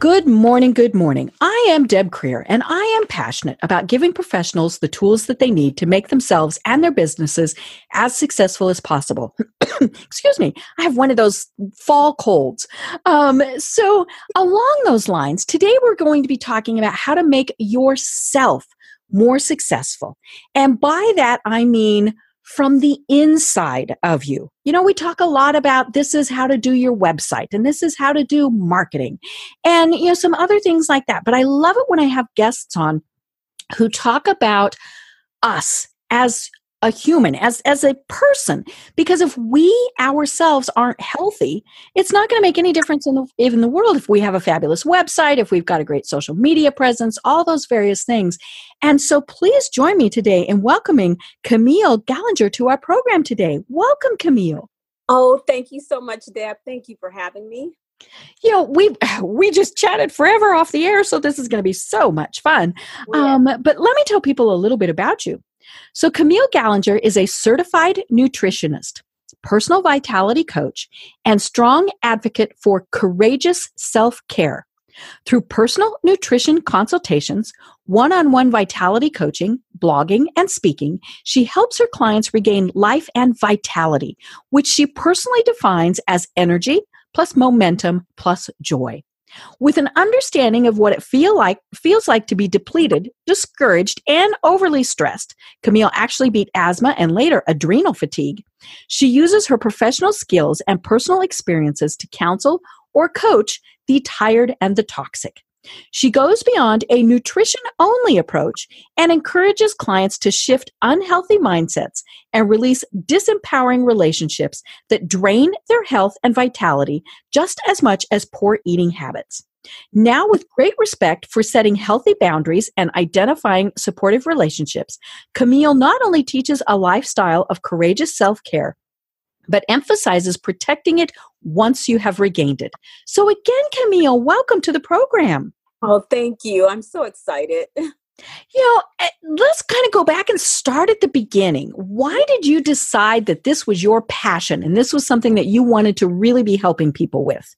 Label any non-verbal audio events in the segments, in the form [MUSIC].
Good morning, good morning. I am Deb Krier, and I am passionate about giving professionals the tools that they need to make themselves and their businesses as successful as possible. [CLEARS THROAT] Excuse me, I have one of those fall colds. Um, so, along those lines, today we're going to be talking about how to make yourself more successful. And by that, I mean from the inside of you. You know, we talk a lot about this is how to do your website and this is how to do marketing and, you know, some other things like that. But I love it when I have guests on who talk about us as a human as as a person. Because if we ourselves aren't healthy it's not going to make any difference in the in the world if we have a fabulous website if we've got a great social media presence all those various things. And so please join me today in welcoming camille gallinger to our program today. Welcome camille. Oh thank you so much deb. Thank you for having me. You know we we just chatted forever off the air so this is going to be so much fun. Yeah. um, but let me tell people a little bit about you so, Camille Gallinger is a certified nutritionist, personal vitality coach, and strong advocate for courageous self care. Through personal nutrition consultations, one on one vitality coaching, blogging, and speaking, she helps her clients regain life and vitality, which she personally defines as energy plus momentum plus joy. With an understanding of what it feel like feels like to be depleted, discouraged, and overly stressed, Camille actually beat asthma and later adrenal fatigue. She uses her professional skills and personal experiences to counsel or coach the tired and the toxic. She goes beyond a nutrition only approach and encourages clients to shift unhealthy mindsets and release disempowering relationships that drain their health and vitality just as much as poor eating habits. Now, with great respect for setting healthy boundaries and identifying supportive relationships, Camille not only teaches a lifestyle of courageous self care, but emphasizes protecting it once you have regained it. So, again, Camille, welcome to the program. Oh, thank you. I'm so excited. [LAUGHS] You know, eh, let's kind of go back and start at the beginning. Why did you decide that this was your passion and this was something that you wanted to really be helping people with?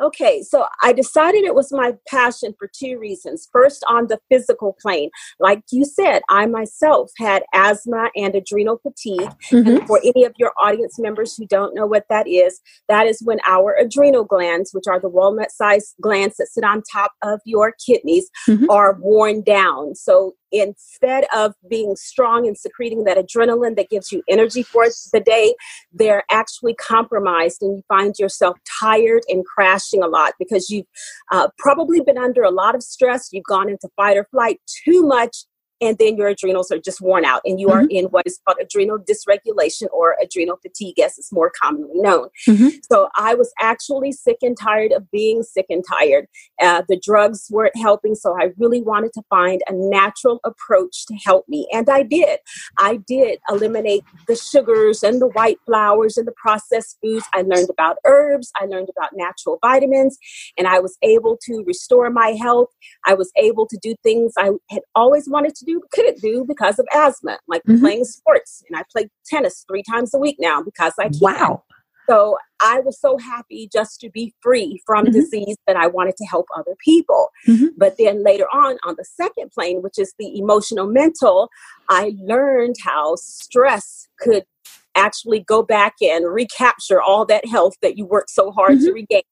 Okay, so I decided it was my passion for two reasons. First, on the physical plane, like you said, I myself had asthma and adrenal fatigue. Mm-hmm. And for any of your audience members who don't know what that is, that is when our adrenal glands, which are the walnut sized glands that sit on top of your kidneys, mm-hmm. are worn down. So instead of being strong and secreting that adrenaline that gives you energy for the day, they're actually compromised and you find yourself tired and crashing a lot because you've uh, probably been under a lot of stress. You've gone into fight or flight too much and then your adrenals are just worn out and you are mm-hmm. in what is called adrenal dysregulation or adrenal fatigue as it's more commonly known. Mm-hmm. so i was actually sick and tired of being sick and tired. Uh, the drugs weren't helping so i really wanted to find a natural approach to help me and i did. I did eliminate the sugars and the white flours and the processed foods. I learned about herbs i learned about natural vitamins and i was able to restore my health. I was able to do things i had always wanted to do couldn't do because of asthma, like mm-hmm. playing sports. And I play tennis three times a week now because I can. Wow. So I was so happy just to be free from mm-hmm. disease that I wanted to help other people. Mm-hmm. But then later on, on the second plane, which is the emotional mental, I learned how stress could actually go back and recapture all that health that you worked so hard to mm-hmm. regain.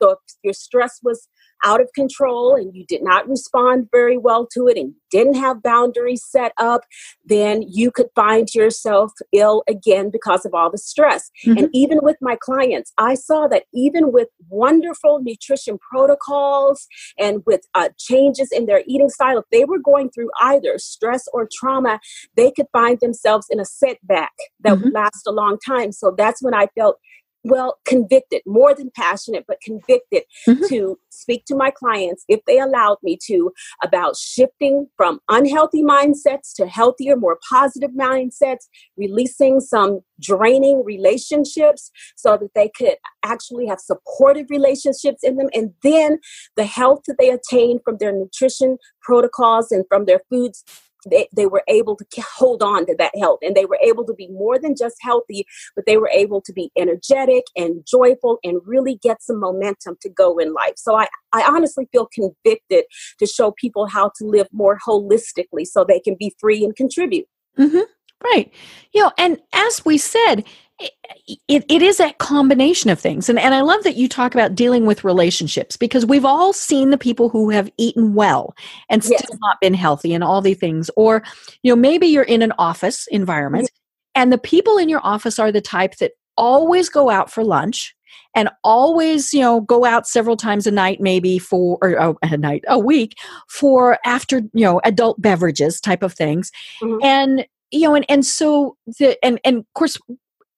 So if your stress was out of control and you did not respond very well to it and didn't have boundaries set up, then you could find yourself ill again because of all the stress. Mm-hmm. And even with my clients, I saw that even with wonderful nutrition protocols and with uh, changes in their eating style, if they were going through either stress or trauma, they could find themselves in a setback that mm-hmm. would last a long time. So that's when I felt well convicted more than passionate but convicted mm-hmm. to speak to my clients if they allowed me to about shifting from unhealthy mindsets to healthier more positive mindsets releasing some draining relationships so that they could actually have supportive relationships in them and then the health that they attain from their nutrition protocols and from their foods they, they were able to hold on to that health and they were able to be more than just healthy but they were able to be energetic and joyful and really get some momentum to go in life. So i, I honestly feel convicted to show people how to live more holistically so they can be free and contribute. Mm-hmm. right. You know and as we said it, it is a combination of things. And, and I love that you talk about dealing with relationships because we've all seen the people who have eaten well and still yes. not been healthy and all these things. Or, you know, maybe you're in an office environment and the people in your office are the type that always go out for lunch and always you know go out several times a night maybe for or oh, a night a week for after you know adult beverages type of things mm-hmm. and you know and and so the and and of course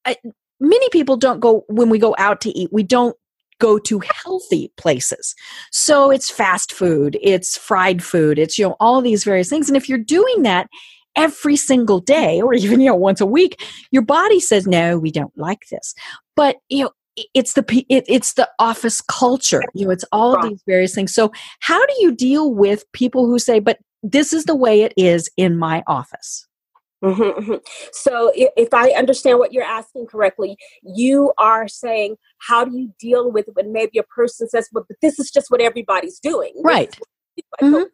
I, many people don't go when we go out to eat we don't go to healthy places. So it's fast food it's fried food it's you know all these various things. And if you're doing that every single day or even you know once a week your body says no we don't like this. But you know it's the it, it's the office culture you know it's all of these various things. So how do you deal with people who say but this is the way it is in my office Mm-hmm, mm-hmm. So, if, I understand what you're asking correctly, you are saying, how do you deal with when maybe a person says, "But, but this is just what everybody's doing," right? Mm-hmm.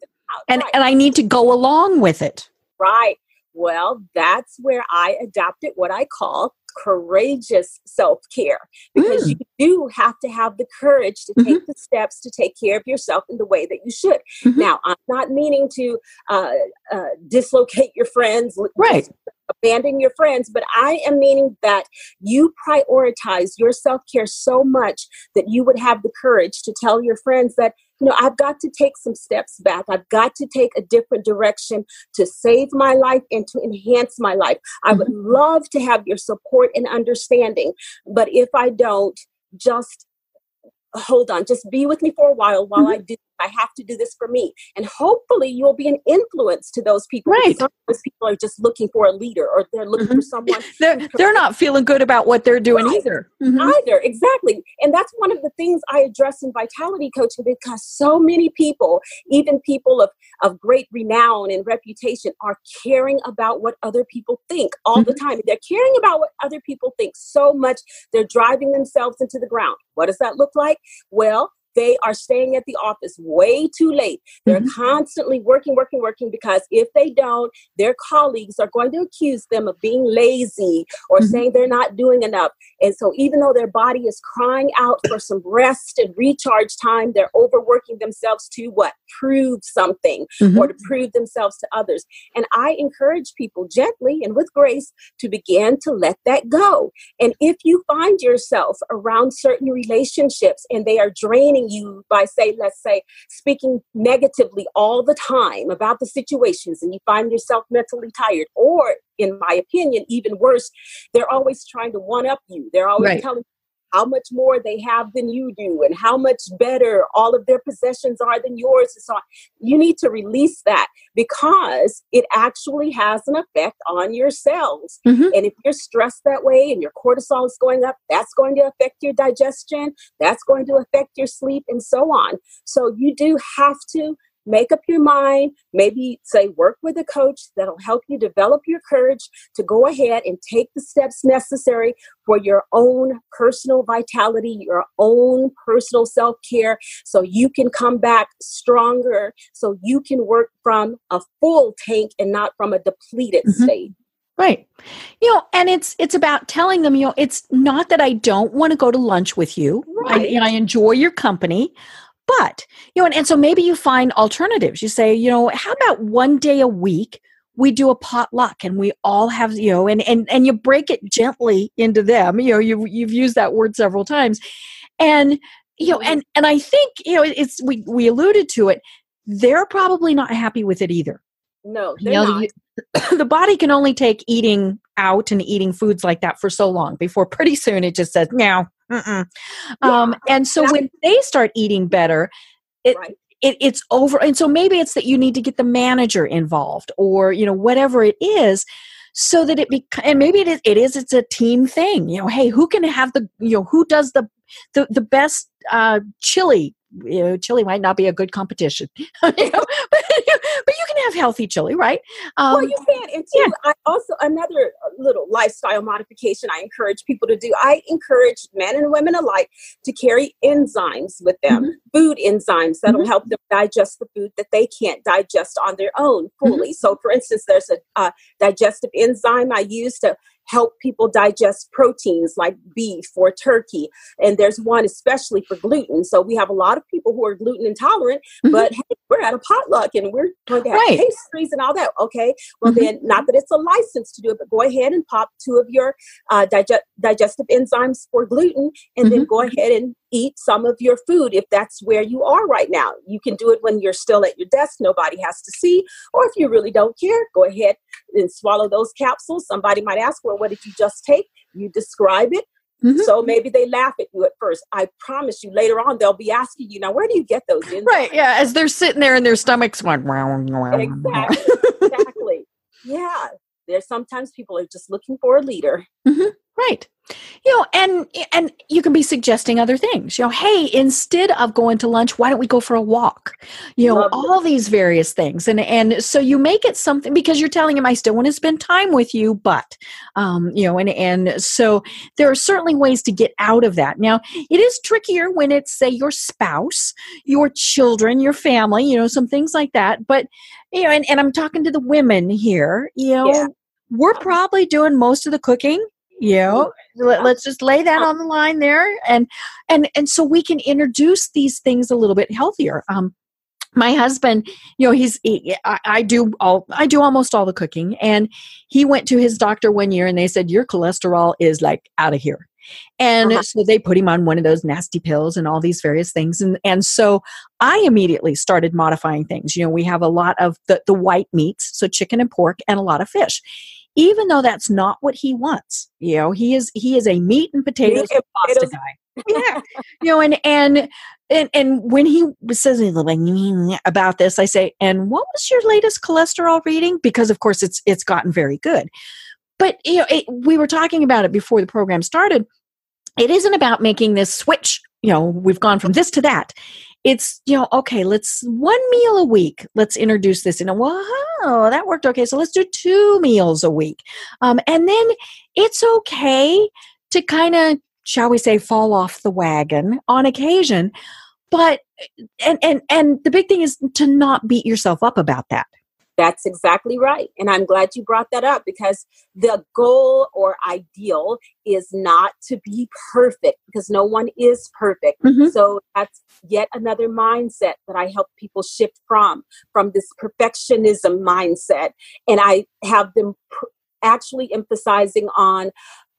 And right. and I need to go along with it, right? Well, that's where I adopted what I call courageous self care because mm. you do have to have the courage to take mm-hmm. the steps to take care of yourself in the way that you should. Mm-hmm. Now, I'm not meaning to uh, uh, dislocate your friends, right? Abandon your friends, but I am meaning that you prioritize your self care so much that you would have the courage to tell your friends that you know, I've got to take some steps back. I've got to take a different direction to save my life and to enhance my life. I would mm-hmm. love to have your support and understanding, but if I don't, just hold on, just be with me for a while while mm-hmm. I do I have to do this for me. And hopefully you'll be an influence to those people. Right. Those people are just looking for a leader or they're looking mm-hmm. for someone. [LAUGHS] they're, they're not feeling good about what they're doing right. either. Mm-hmm. Either, exactly. And that's one of the things I address in vitality coaching because so many people, even people of, of great renown and reputation, are caring about what other people think all mm-hmm. the time. They're caring about what other people think so much, they're driving themselves into the ground. What does that look like? Well, they are staying at the office way too late. They're mm-hmm. constantly working, working, working because if they don't, their colleagues are going to accuse them of being lazy or mm-hmm. saying they're not doing enough. And so, even though their body is crying out for some rest and recharge time, they're overworking themselves to what? Prove something mm-hmm. or to prove themselves to others. And I encourage people gently and with grace to begin to let that go. And if you find yourself around certain relationships and they are draining you by say let's say speaking negatively all the time about the situations and you find yourself mentally tired or in my opinion even worse they're always trying to one up you they're always right. telling how much more they have than you do and how much better all of their possessions are than yours and so on. You need to release that because it actually has an effect on your cells. Mm-hmm. And if you're stressed that way and your cortisol is going up, that's going to affect your digestion, that's going to affect your sleep, and so on. So you do have to make up your mind, maybe say work with a coach that'll help you develop your courage to go ahead and take the steps necessary for your own personal vitality, your own personal self care, so you can come back stronger, so you can work from a full tank and not from a depleted mm-hmm. state. Right. You know, and it's it's about telling them, you know, it's not that I don't want to go to lunch with you. Right. I, and I enjoy your company. But, you know, and, and so maybe you find alternatives. You say, you know, how about one day a week we do a potluck and we all have you know and and and you break it gently into them. You know you you've used that word several times. And you know and mm-hmm. and i think you know it's we we alluded to it they're probably not happy with it either. No they're you know, not. You, [COUGHS] the body can only take eating out and eating foods like that for so long before pretty soon it just says now Um, and so when they start eating better, it, right. it, it's over. And so maybe it's that you need to get the manager involved or, you know, whatever it is so that it be and maybe it is it is it's a team thing you know hey who can have the you know who does the the, the best uh chili you know, chili might not be a good competition, [LAUGHS] you know, but, [LAUGHS] but you can have healthy chili, right? Um, well, you can. And too, yeah. I also another little lifestyle modification I encourage people to do. I encourage men and women alike to carry enzymes with them, mm-hmm. food enzymes that'll mm-hmm. help them digest the food that they can't digest on their own fully. Mm-hmm. So, for instance, there's a uh, digestive enzyme I use to help people digest proteins like beef or turkey. And there's one especially for gluten. So we have a lot of people who are gluten intolerant, mm-hmm. but hey, we're at a potluck and we're going to have right. pastries and all that. Okay. Well, mm-hmm. then, not that it's a license to do it, but go ahead and pop two of your uh, dig- digestive enzymes for gluten and mm-hmm. then go ahead and eat some of your food if that's where you are right now. You can do it when you're still at your desk, nobody has to see. Or if you really don't care, go ahead and swallow those capsules. Somebody might ask, well, what did you just take? You describe it. Mm-hmm. So maybe they laugh at you at first. I promise you, later on they'll be asking you, now where do you get those? Enzymes? Right? Yeah, as they're sitting there in their stomachs going, exactly, exactly. Yeah, there's sometimes people are just looking for a leader. Mm-hmm. Right. You know and and you can be suggesting other things. You know hey instead of going to lunch why don't we go for a walk? You know Love all these various things. And and so you make it something because you're telling him i still want to spend time with you but um you know and and so there are certainly ways to get out of that. Now it is trickier when it's say your spouse your children your family you know some things like that. But you know and, and i'm talking to the women here you know yeah. we're probably doing most of the cooking you know let, us just lay that on the line there and and and so we can introduce these things a little bit healthier. Um my husband you know he's he, I, I, do all i do almost all the cooking and he went to his doctor one year and they said your cholesterol is like out of here. And uh-huh. so they put him on one of those nasty pills and all these various things and and so i immediately started modifying things. You know we have a lot of the, the white meats so chicken and pork and a lot of fish even though that's not what he wants. You know, he is he is a meat and potatoes and pasta guy. yeah, you know, and and and and when he says anything about this, I say, "And what was your latest cholesterol reading?" Because of course, it's it's gotten very good. But you know, it, we were talking about it before the program started. It isn't about making this switch. You know, we've gone from this to that it's you know okay let's one meal a week let's introduce this in a wow that worked okay so let's do two meals a week. Um, and then it's okay to kind of shall we say fall off the wagon on occasion but and and and the big thing is to not beat yourself up about that that's exactly right. And I'm glad you brought that up because the goal or ideal is not to be perfect because no one is perfect. Mm-hmm. So that's yet another mindset that I help people shift from, from this perfectionism mindset. And I have them pr- actually emphasizing on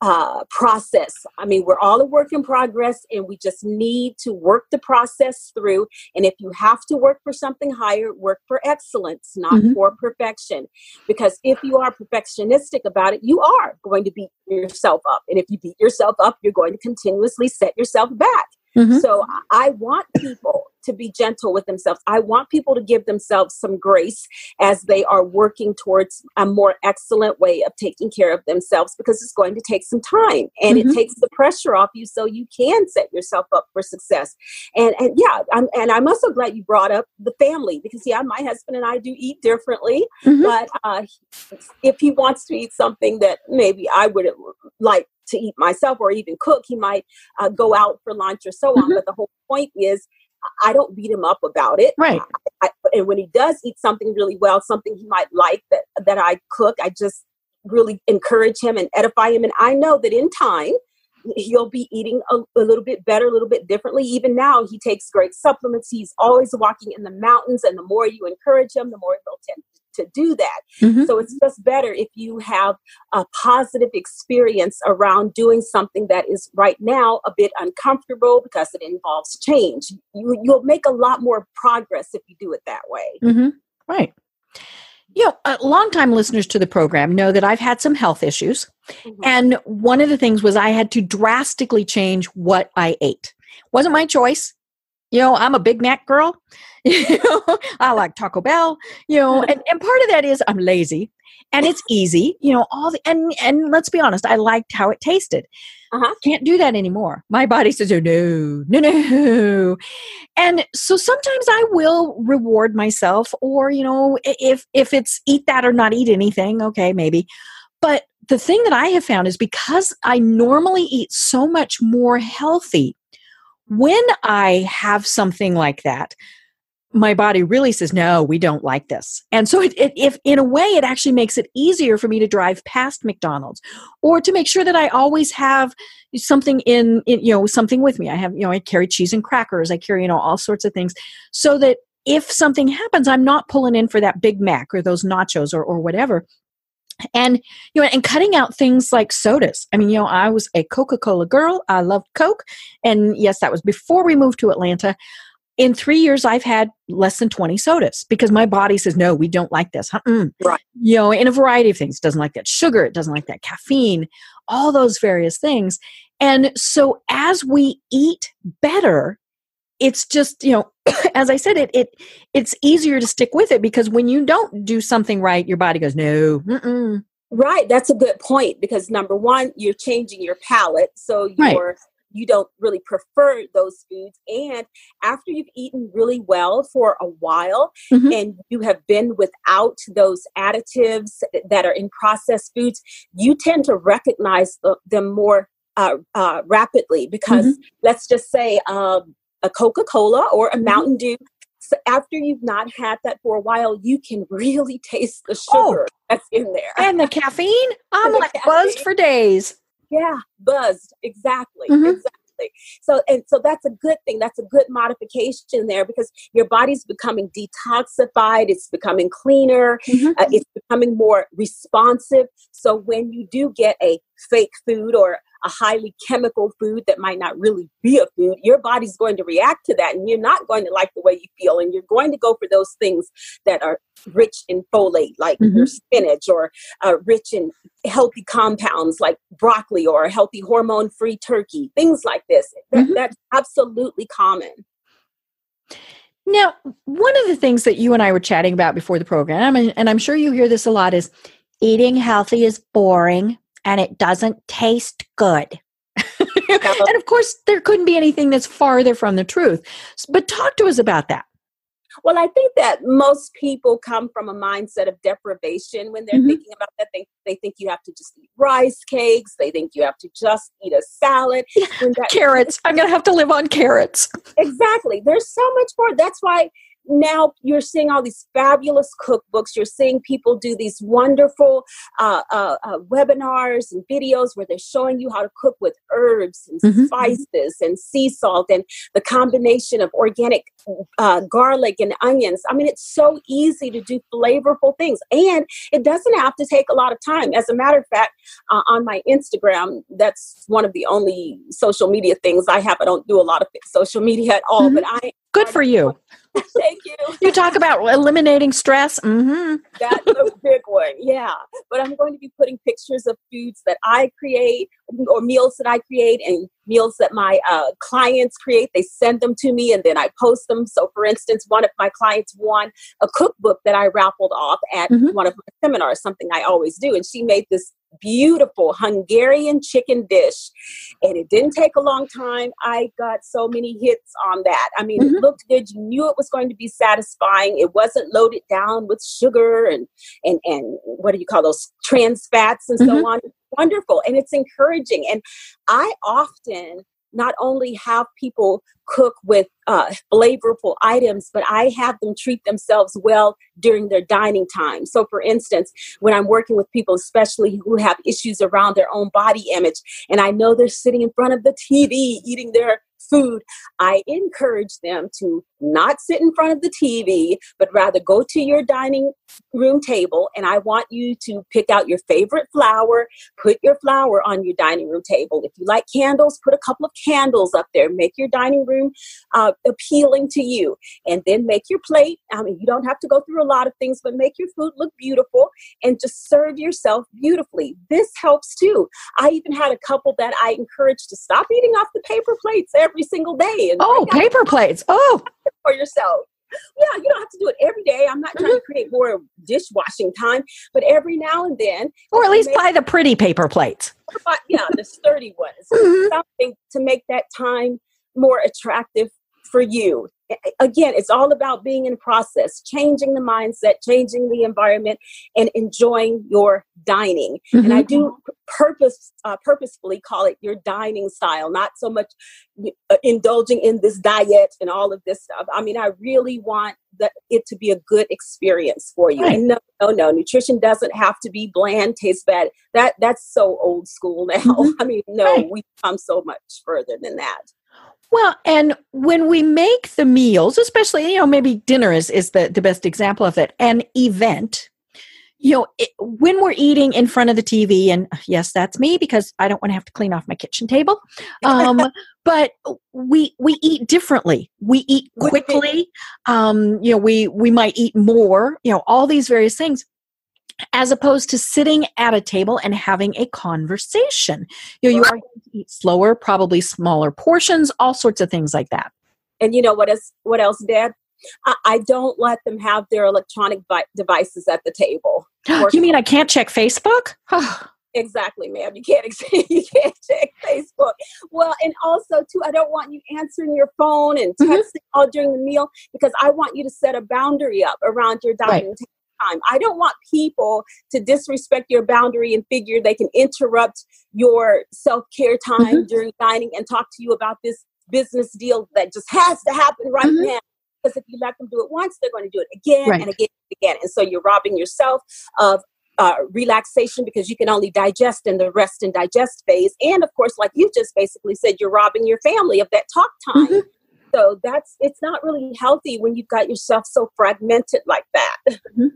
uh, process. I mean, we're all a work in progress and we just need to work the process through. And if you have to work for something higher, work for excellence, not mm-hmm. for perfection. Because if you are perfectionistic about it, you are going to beat yourself up. And if you beat yourself up, you're going to continuously set yourself back. Mm-hmm. So I want people to be gentle with themselves. I want people to give themselves some grace as they are working towards a more excellent way of taking care of themselves because it's going to take some time and mm-hmm. it takes the pressure off you so you can set yourself up for success. And and yeah, I'm, and I'm also glad you brought up the family because yeah, my husband and I do eat differently, mm-hmm. but uh, if he wants to eat something that maybe I would like to eat myself or even cook. He might uh, go out for lunch or so on. Mm-hmm. But the whole point is, I don't beat him up about it. Right. I, I, and when he does eat something really well, something he might like that that I cook, I just really encourage him and edify him. And I know that in time, he'll be eating a, a, little bit better, a little bit differently. Even now, he takes great supplements. He's always walking in the mountains, and the more you encourage him, the more he'll tend to do that. Mm-hmm. So it's just better if you have a positive experience around doing something that is right now a bit uncomfortable because it involves change. You, you'll make a lot more progress if you do it that way. Mm-hmm. Right. You know, uh, longtime listeners to the program know that I've had some health issues. Mm-hmm. And one of the things was I had to drastically change what I ate. Wasn't my choice. You know, I'm a Big Mac girl. [LAUGHS] You know, I like Taco Bell, you know, and, and part of that is I'm lazy and it's easy, you know, all the and and let's be honest, I liked how it tasted. Uh-huh. Can't do that anymore. My body says, oh, no, no, no. And so sometimes I will reward myself, or you know, if if it's eat that or not eat anything, okay, maybe. But the thing that I have found is because I normally eat so much more healthy when I have something like that, my body really says, no, we don't like this. And so, it, it, if in a way, it actually makes it easier for me to drive past McDonald's or to make sure that I always have something in, in, you know, something with me. I have, you know, I carry cheese and crackers, I carry, you know, all sorts of things so that if something happens, I'm not pulling in for that Big Mac or those nachos or, or whatever and you know and cutting out things like sodas. I mean you know i was a coca-cola girl. I loved coke. And yes that was before we moved to atlanta. In three years i've had less than 20 sodas because my body says no we don't like this. Mm-mm. right. You know in a variety of things. It doesn't like that sugar. It doesn't like that caffeine. All those various things. And so as we eat better it's just you know [COUGHS] as i said it it it's easier to stick with it because when you don't do something right your body goes no mm-mm. right that's a good point because number one you're changing your palate so you're right. you don't really prefer those foods and after you've eaten really well for a while mm-hmm. and you have been without those additives that are in processed foods you tend to recognize them more uh, uh, rapidly because mm-hmm. let's just say um, a Coca Cola or a mm-hmm. Mountain Dew. So after you've not had that for a while, you can really [LAUGHS] taste the oh. sugar oh, that's in there and the caffeine. I'm like caffeine. buzzed for days. Yeah, buzzed. Exactly. Mm-hmm. Exactly. So and so that's a good thing. That's a good modification there because your body's becoming detoxified. It's becoming cleaner. Mm-hmm. Uh, it's becoming more responsive. So when you do get a fake food or a highly chemical food that might not really be a food, your body's going to react to that and you're not going to like the way you feel. And you're going to go for those things that are rich in folate, like mm-hmm. your spinach, or uh, rich in healthy compounds like broccoli or healthy hormone free turkey, things like this. That, mm-hmm. That's absolutely common. Now, one of the things that you and I were chatting about before the program, and I'm sure you hear this a lot, is eating healthy is boring and it doesn't taste good. [LAUGHS] and of course, there couldn't be anything that's farther from the truth. But talk to us about that. Well, I think that most people come from a mindset of deprivation when they're mm-hmm. thinking about that. They, they think you have to just eat rice cakes. They think you have to just eat a salad. That- carrots. I'm going to have to live on carrots. Exactly. There's so much more. That's why now you're seeing all these fabulous cookbooks. You're seeing people do these wonderful uh, uh, uh, webinars and videos where they're showing you how to cook with herbs and mm-hmm. spices and sea salt and the combination of organic uh, garlic and onions. I mean, it's so easy to do flavorful things, and it doesn't have to take a lot of time. As a matter of fact, uh, on my Instagram, that's one of the only social media things I have. I don't do a lot of social media at all, mm-hmm. but I good for you. [LAUGHS] Thank you. You talk about eliminating stress. Mm-hmm. That's a big one. Yeah. But I'm going to be putting pictures of foods that I create or meals that I create and meals that my uh, clients create. They send them to me and then I post them. So, for instance, one of my clients won a cookbook that I raffled off at mm-hmm. one of my seminars, something I always do. And she made this beautiful Hungarian chicken dish. And it didn't take a long time. I got so many hits on that. I mean, mm-hmm. it looked good. You knew it was going to be satisfying. It wasn't loaded down with sugar and and and what do you call those trans fats and mm-hmm. so on. Wonderful. And it's encouraging. And I often not only have people cook with uh, flavorful items, but I have them treat themselves well during their dining time. So, for instance, when I'm working with people, especially who have issues around their own body image, and I know they're sitting in front of the TV eating their food, I encourage them to not sit in front of the TV, but rather go to your dining room table. And I want you to pick out your favorite flower, put your flower on your dining room table. If you like candles, put a couple of candles up there. Make your dining room uh, appealing to you. And then make your plate. I mean, you don't have to go through a lot of things, but make your food look beautiful and just serve yourself beautifully. This helps too. I even had a couple that I encouraged to stop eating off the paper plates every single day. And oh, paper plates. Oh, for yourself. Yeah, you don't have to do it every day. I'm not trying mm-hmm. to create more dishwashing time, but every now and then. Or at least buy the pretty paper plates. Yeah, the sturdy ones. Mm-hmm. Something to make that time more attractive for you again, it's all about being in process, changing the mindset, changing the environment, and enjoying your dining. Mm-hmm. And I do mm-hmm. purpose uh, purposefully call it your dining style, not so much uh, indulging in this diet and all of this stuff. I mean, I really want that it to be a good experience for you. Right. And no, no, no, nutrition doesn't have to be bland, taste bad. That that's so old school [LAUGHS] now. Mm-hmm. I mean, no, right. we've come so much further than that. Well, and when we make the meals, especially, you know, maybe dinner is, is the, the best example of it, an event, you know, it, when we're eating in front of the TV, and yes, that's me because I don't want to have to clean off my kitchen table. Um, [LAUGHS] but we we eat differently. We eat quickly. Um, you know, we we might eat more. You know, all these various things as opposed to sitting at a table and having a conversation. You know, you are going to eat slower, probably smaller portions, all sorts of things like that. And you know what is what else, Deb? I, I don't let them have their electronic vi- devices at the table. [GASPS] you mean I can't check Facebook? [SIGHS] exactly, ma'am. You can't [LAUGHS] you can't check Facebook. Well, and also too, I don't want you answering your phone and mm-hmm. texting mm-hmm. all during the meal because I want you to set a boundary up around your dining right. table time. I don't want people to disrespect your boundary and figure they can interrupt your self care time mm-hmm. during dining and talk to you about this business deal that just has to happen right mm-hmm. now. Because if you let them do it once, they're going to do it again right. and again and again. And so you're robbing yourself of uh, relaxation because you can only digest in the rest and digest phase. And of course, like you just basically said, you're robbing your family of that talk time. Mm-hmm. So that's it's not really healthy when you've got yourself so fragmented like that. Mm-hmm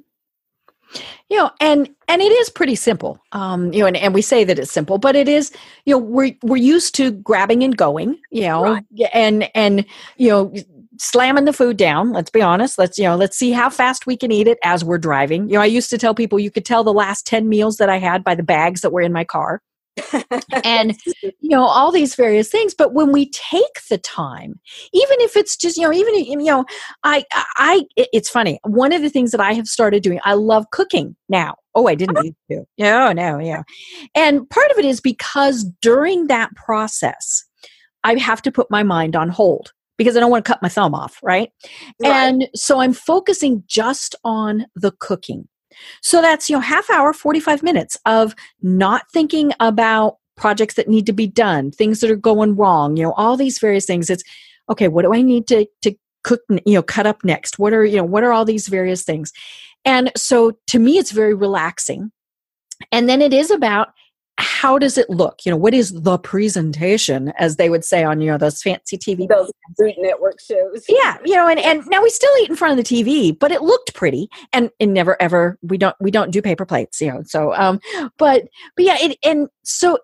you know and and it is pretty simple um you know and, and we say that it's simple but it is you know we're we're used to grabbing and going you know right. and and you know slamming the food down let's be honest let's you know let's see how fast we can eat it as we're driving you know i used to tell people you could tell the last 10 meals that i had by the bags that were in my car and you know all these various things but when we take the time even if it's just you know even you know i i it's funny one of the things that i have started doing i love cooking now. Oh i didn't uh-huh. need to. No no yeah. And part of it is because during that process i have to put my mind on hold because i don't want to cut my thumb off right. right. and so i'm focusing just on the cooking so that's, you know, half hour, 45 minutes of not thinking about projects that need to be done, things that are going wrong, you know, all these various things. It's okay, what do I need to to cook, you know, cut up next? What are, you know, what are all these various things? And so to me it's very relaxing. And then it is about how does it look? You know, what is the presentation, as they would say on you know those fancy TV those Food Network shows? Yeah, you know, and and now we still eat in front of the TV, but it looked pretty, and and never ever we don't we don't do paper plates, you know. So, um, but but yeah, it and so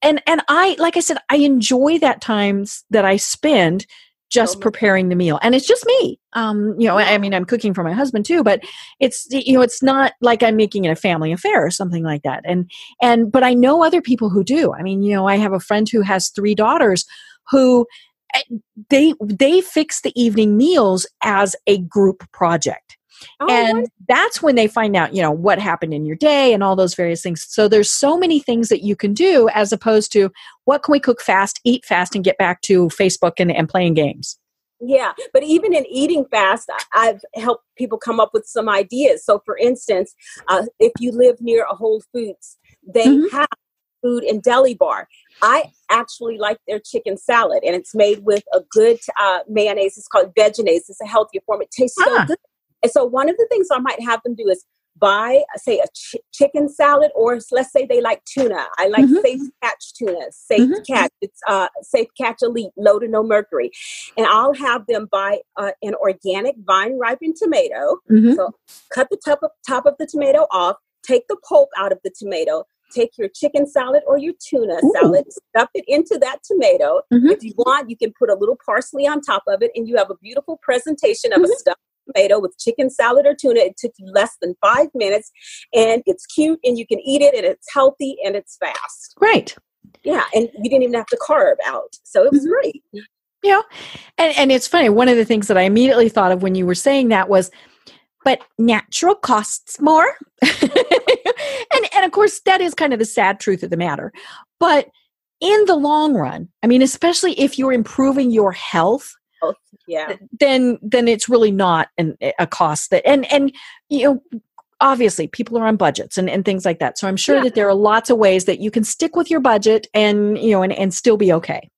and and I like I said, I enjoy that times that I spend just preparing the meal. And it's just me. Um you know i mean i'm cooking for my husband too but it's you know it's not like i'm making it a family affair or something like that. And and but i know other people who do. I mean you know i have a friend who has three daughters who eh, they they fix the evening meals as a group project Oh, and that's when they find out, you know, what happened in your day and all those various things. So there's so many things that you can do as opposed to what can we cook fast, eat fast, and get back to Facebook and, and playing games. Yeah, but even in eating fast, I've helped people come up with some ideas. So, for instance, uh, if you live near a Whole Foods, they mm-hmm. have food and deli bar. I actually like their chicken salad, and it's made with a good uh, mayonnaise. It's called Vegenaise. It's a healthier form. It tastes ah. so good. And so one of the things I might have them do is buy, say, a ch- chicken salad, or let's say they like tuna. I like mm-hmm. Safe Catch tuna, Safe mm-hmm. Catch. It's uh, Safe Catch Elite, low to no mercury, and I'll have them buy uh, an organic vine ripened tomato. Mm-hmm. So cut the top of top of the tomato off, take the pulp out of the tomato, take your chicken salad or your tuna Ooh. salad, stuff it into that tomato. Mm-hmm. If you want, you can put a little parsley on top of it, and you have a beautiful presentation of mm-hmm. a stuffed tomato with chicken salad or tuna. It took you less than five minutes and it's cute and you can eat it and it's healthy and it's fast. Right. Yeah. And you didn't even have to carb out. So it was mm-hmm. great. Yeah. And, and it's funny. One of the things that I immediately thought of when you were saying that was, but natural costs more. [LAUGHS] and, and of course, that is kind of the sad truth of the matter. But in the long run, I mean, especially if you're improving your health, yeah then then it's really not an, a cost that and and you know obviously people are on budgets and, and things like that so i'm sure yeah. that there are lots of ways that you can stick with your budget and you know and, and still be okay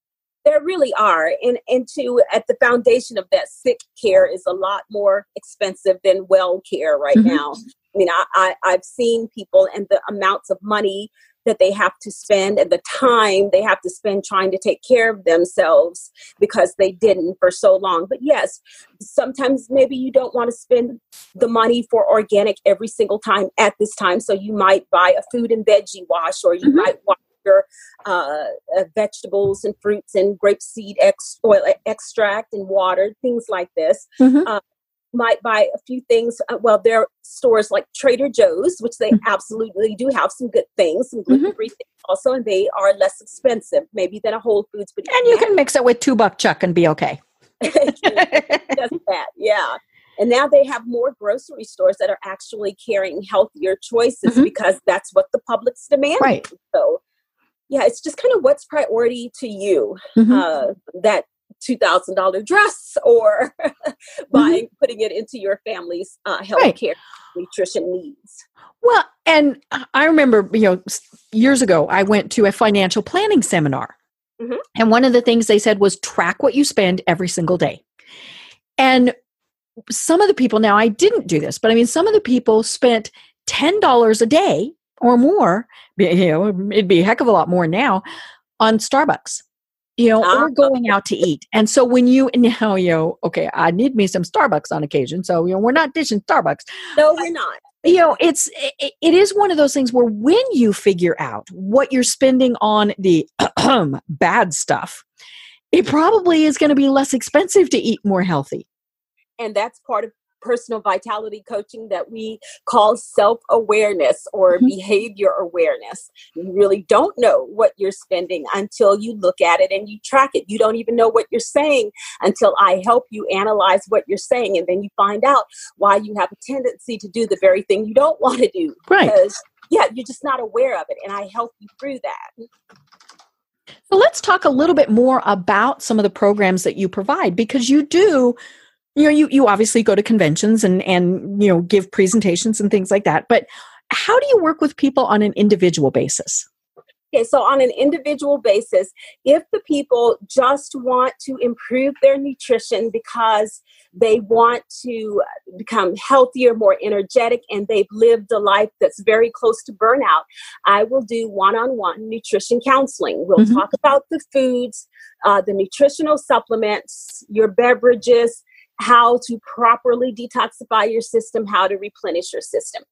there really are and and to at the foundation of that sick care is a lot more expensive than well care right mm-hmm. now i mean I, I i've seen people and the amounts of money that they have to spend and the time they have to spend trying to take care of themselves because they didn't for so long. But yes, sometimes maybe you don't want to spend the money for organic every single time at this time. So you might buy a food and veggie wash or you mm-hmm. might wash your uh, uh, vegetables and fruits and grapeseed ex- oil extract and water, things like this. Mm-hmm. Uh, might buy a few things. Uh, well, there are stores like Trader Joe's, which they mm-hmm. absolutely do have some good things, some gluten free mm-hmm. things also, and they are less expensive maybe than a Whole Foods. But and you can mix it with two buck chuck and be okay. [LAUGHS] Just that, yeah. And now they have more grocery stores that are actually carrying healthier choices mm-hmm. because that's what the public's demanding. Right. So, yeah, it's just kind of what's priority to you. Mm-hmm. Uh, that $2,000 dress or [LAUGHS] buying, mm-hmm. putting it into your family's uh, health right. care nutrition needs. Well, and I remember, you know, years ago, I went to a financial planning seminar. Mm-hmm. And one of the things they said was track what you spend every single day. And some of the people, now I didn't do this, but I mean, some of the people spent $10 a day or more, you know, it'd be a heck of a lot more now on Starbucks you know, or ah. going out to eat. And so when you now, you know, okay, I need me some Starbucks on occasion. So, you know, we're not dishing Starbucks. No, we're not. You know, it's it, it is one of those things where when you figure out what you're spending on the [CLEARS THROAT] bad stuff, it probably is going to be less expensive to eat more healthy. And that's part of personal vitality coaching that we call self awareness or mm-hmm. behavior awareness. You really don't know what you're spending until you look at it and you track it. You don't even know what you're saying until I help you analyze what you're saying. And then you find out why you have a tendency to do the very thing you don't [LAUGHS] want to do. Right. Because, yeah, you're just not aware of it. And I help you through that. So let's talk a little bit more about some of the programs that you provide because you do you know you you obviously go to conventions and and you know give presentations and things like that but how do you work with people on an individual basis okay so on an individual basis if the people just want to improve their nutrition because they want to become healthier more energetic and they've lived a life that's very close to burnout i will do one-on-one nutrition counseling we'll mm-hmm. talk about the foods uh, the nutritional supplements your beverages how to properly detoxify your system, how to replenish your system.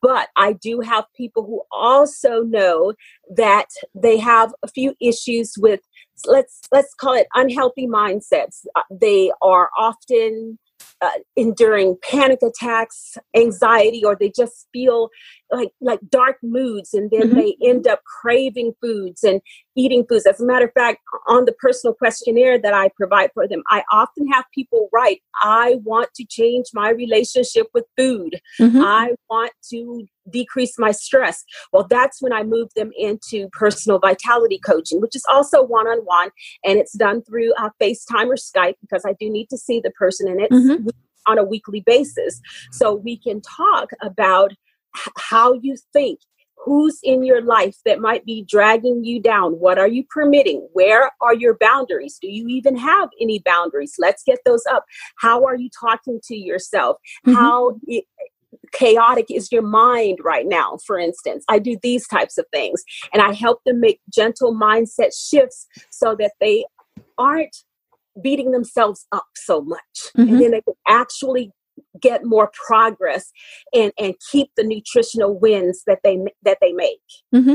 But I do have people who also know that they have a few issues with let's let's call it unhealthy mindsets. Uh, they are often uh, enduring panic attacks, anxiety, or they just feel like like dark moods, and then mm-hmm. they end up craving foods and eating foods. As a matter of fact, on the personal questionnaire that I provide for them, I often have people write, "I want to change my relationship with food. Mm-hmm. I want to decrease my stress. Well, that's when I move them into personal vitality coaching, which is also one on one, and it's done through uh, FaceTime or Skype because I do need to see the person, and it's mm-hmm. on a weekly basis. So we can talk about how you think. Who's in your life that might be dragging you down? What are you permitting? Where are your boundaries? Do you even have any boundaries? Let's get those up. How are you talking to yourself? Mm-hmm. How chaotic is your mind right now, for instance. I do these types of things and I help them make gentle mindset shifts so that they aren't beating themselves up so much. Mm-hmm. And then they can actually get more progress and and keep the nutritional wins that they that they make. Mm-hmm.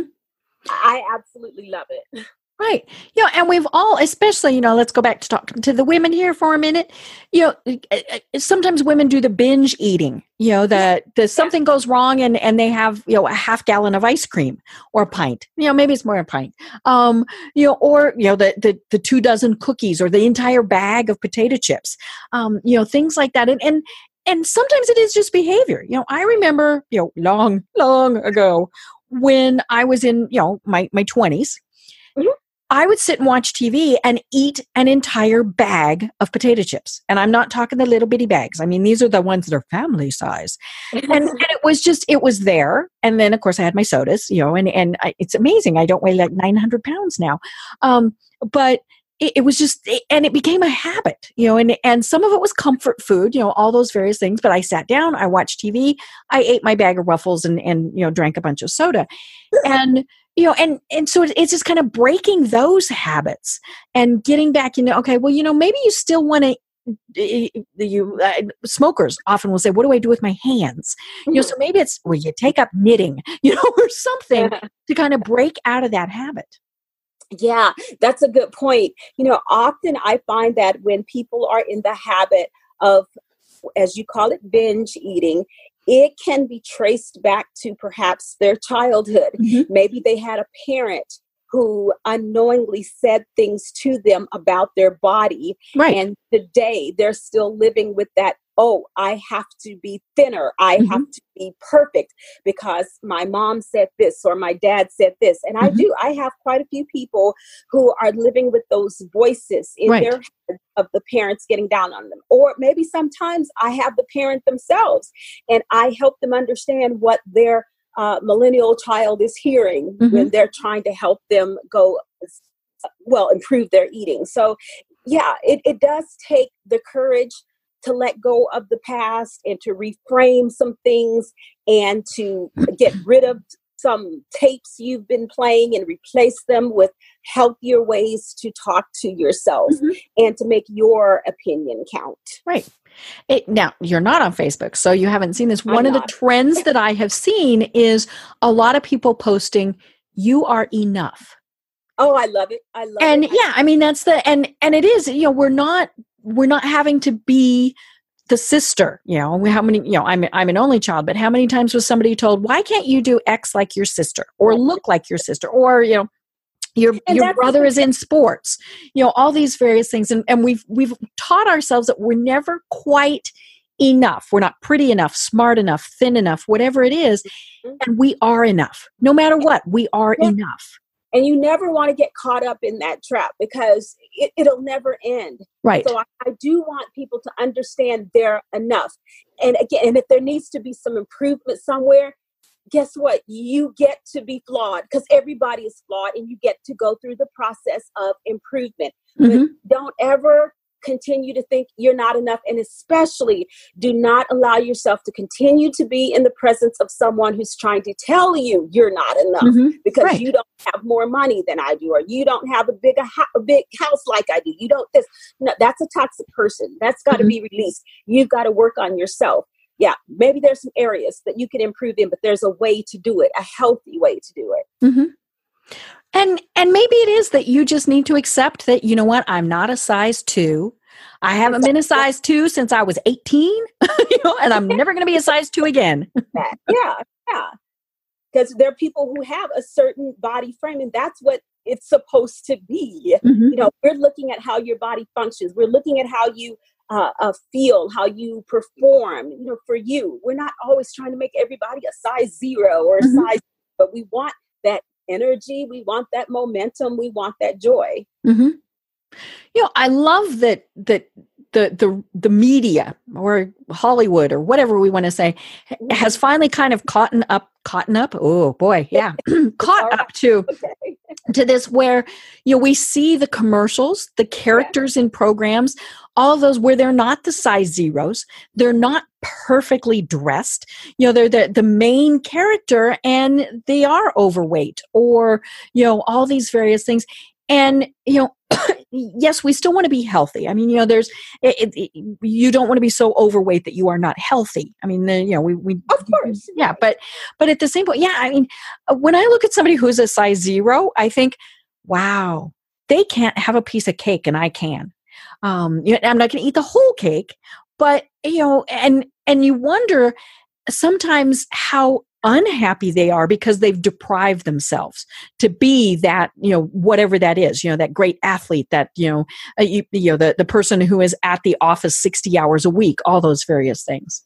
I absolutely love it. Right. You know, and we've all, especially, you know, let's go back to talk to the women here for a minute. You know, eh, eh, eh, sometimes women do the binge eating, you know, the, the something goes wrong and, and they have, you know, a half gallon of ice cream or a pint, you know, maybe it's more a pint. Um, you know, or, you know, the, the, the two dozen cookies or the entire bag of potato chips, um, you know, things like that. And, and, and sometimes it is just behavior. You know, I remember, you know, long, long ago when I was in, you know, my, my 20s, mm-hmm. I would sit and watch TV and eat an entire bag of potato chips. And I'm not talking the little bitty bags. I mean, these are the ones that are family size. and, [LAUGHS] and, it was just, it was there. And then, of course, I had my sodas, you know, and, and I, it's amazing. I don't weigh like 900 pounds now. Um, but it, it was just, it, and it became a habit, you know, and, and some of it was comfort food, you know, all those various things. But I sat down, I watched TV, I ate my bag of ruffles and, and, you know, drank a bunch of soda. And, you know and and so it's just kind of breaking those habits and getting back into okay well you know maybe you still want to you uh, smokers often will say what do i do with my hands you know so [LAUGHS] maybe it's well you take up knitting [LAUGHS] you know or something [LAUGHS] to kind of break out of that habit yeah that's a good point you know often i find that when people are in the habit of as you call it binge eating it can be traced back to perhaps their childhood. Mm-hmm. Maybe they had a parent who unknowingly said things to them about their body. Right. And today they're still living with that oh, I have to be thinner. I mm-hmm. have to be perfect because my mom said this or my dad said this. And mm-hmm. I do. I have quite a few people who are living with those voices in right. their head of the parents getting down on them. Or maybe sometimes I have the parent themselves and I help them understand what their uh, millennial child is hearing mm-hmm. when they're trying to help them go well improve their eating so yeah it, it does take the courage to let go of the past and to reframe some things and to get rid of some tapes you've been playing and replace them with healthier ways to talk to yourself mm-hmm. and to make your opinion count. Right. It, now, you're not on Facebook, so you haven't seen this. One of the trends that I have seen is a lot of people posting, You are enough. Oh, I love it. I love and it. And yeah, I mean that's the and and it is, you know, we're not we're not having to be the sister you know how many you know i'm i'm an only child but how many times was somebody told why can't you do x like your sister or look like your sister? Or you know your and your brother is in sports you know all these various things. And, and we've we've taught ourselves that we're never quite enough. We're not pretty enough smart enough thin enough whatever it is mm-hmm. and we are enough. No matter what we are yeah. enough and you never want to get caught up in that trap because it, will never end. Right. So I, I, do want people to understand they're enough. And again and if there needs to be some improvement somewhere guess what? You get to be flawed because everybody is flawed and you get to go through the process of improvement. Mm-hmm. don't ever continue to think you're not enough. And especially, do not allow yourself to continue to be in the presence of someone who's trying to tell you you're not enough mm-hmm. because right. you don't have more money than I do, or you don't have a big, a, a big house like I do. You don't this. No, that's a toxic person. That's got to mm-hmm. be released. You've got to work on yourself. Yeah, maybe there's some areas that you can improve in, but there's a way to do it, a healthy way to do it. Mm-hmm. And and maybe it is that you just need to accept that you know what I'm not a size 2. I haven't been a size 2 since I was 18, [LAUGHS] you know, and I'm never going to be a size 2 again. [LAUGHS] yeah, yeah. Cuz there are people who have a certain body frame and that's what it's supposed to be. Mm-hmm. You know, we're looking at how your body functions. We're looking at how you uh, uh, feel, how you perform. You know, for you, we're not always trying to make everybody a size zero or a mm-hmm. size, but we want that energy. We want that momentum. We want that joy. Mm-hmm. You know, I love that that the the the media or Hollywood or whatever we want to say mm-hmm. has finally kind of caught up caught up. Oh boy, yeah, [CLEARS THROAT] caught up to [LAUGHS] okay. to this where you know we see the commercials, the characters yeah. in programs, all those where they're not the size zeros, they're not perfectly dressed. You know, they're the, the main character and they are overweight or, you know, all these various things. And, you know, [COUGHS] yes, we still want to be healthy. I mean, you know, there's, it, it, you don't want to be so overweight that you are not healthy. I mean, you know, we, we, of course, [LAUGHS] yeah, but, but at the same point, yeah, I mean, uh, when I look at somebody who's a size zero, I think, wow, they can't have a piece of cake and I can. Um, you know, I'm not going to eat the whole cake, but you know, and and you wonder sometimes how unhappy they are because they've deprived themselves to be that you know whatever that is you know that great athlete that you know uh, you, you know the, the person who is at the office 60 hours a week all those various things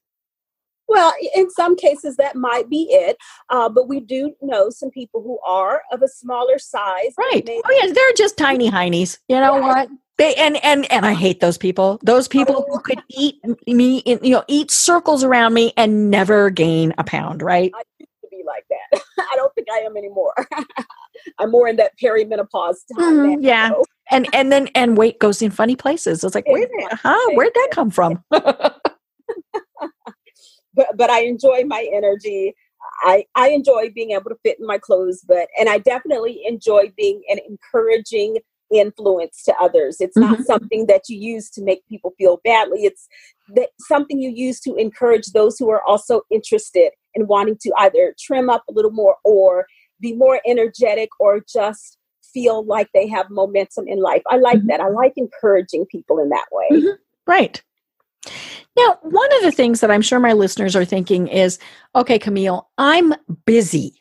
well, in some cases, that might be it. Uh, but we do know some people who are of a smaller size. Right. Oh, yeah. They're just tiny heinies. You know yeah. what? They, and and and I hate those people. Those people who could [LAUGHS] eat me, in, you know, eat circles around me and never gain a pound. Right? I used to be like that. [LAUGHS] I don't think I am anymore. [LAUGHS] I'm more in that perimenopause time. Mm, yeah, and and then and weight goes in funny places. It's like, wait, huh? Where'd that come from? but but I enjoy my energy. I, I enjoy being able to fit in my clothes, but and I definitely enjoy being an encouraging influence to others. It's mm-hmm. not something that you use to make people feel badly. It's that something you use to encourage those who are also interested in wanting to either trim up a little more or be more energetic or just feel like they have momentum in life. I like mm-hmm. that. I like encouraging people in that way. Mm-hmm. Right. Now, one of the things that I'm sure my listeners are thinking is okay, Camille, I'm busy.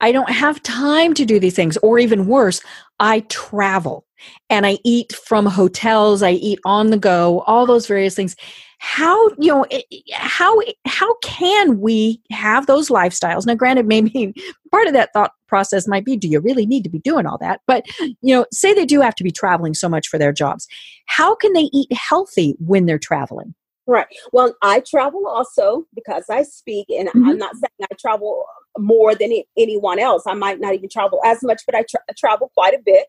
I don't have time to do these things. Or even worse, I travel and I eat from hotels, I eat on the go, all those various things. How, you know, how, how can we have those lifestyles? Now, granted, maybe [LAUGHS] part of that thought process might be do you really need to be doing all that? But, you know, say they do have to be traveling so much for their jobs. How can they eat healthy when they're traveling? Right. Well, I travel also because I speak, and mm-hmm. I'm not saying I travel more than anyone else. I might not even travel as much, but I tra- travel quite a bit.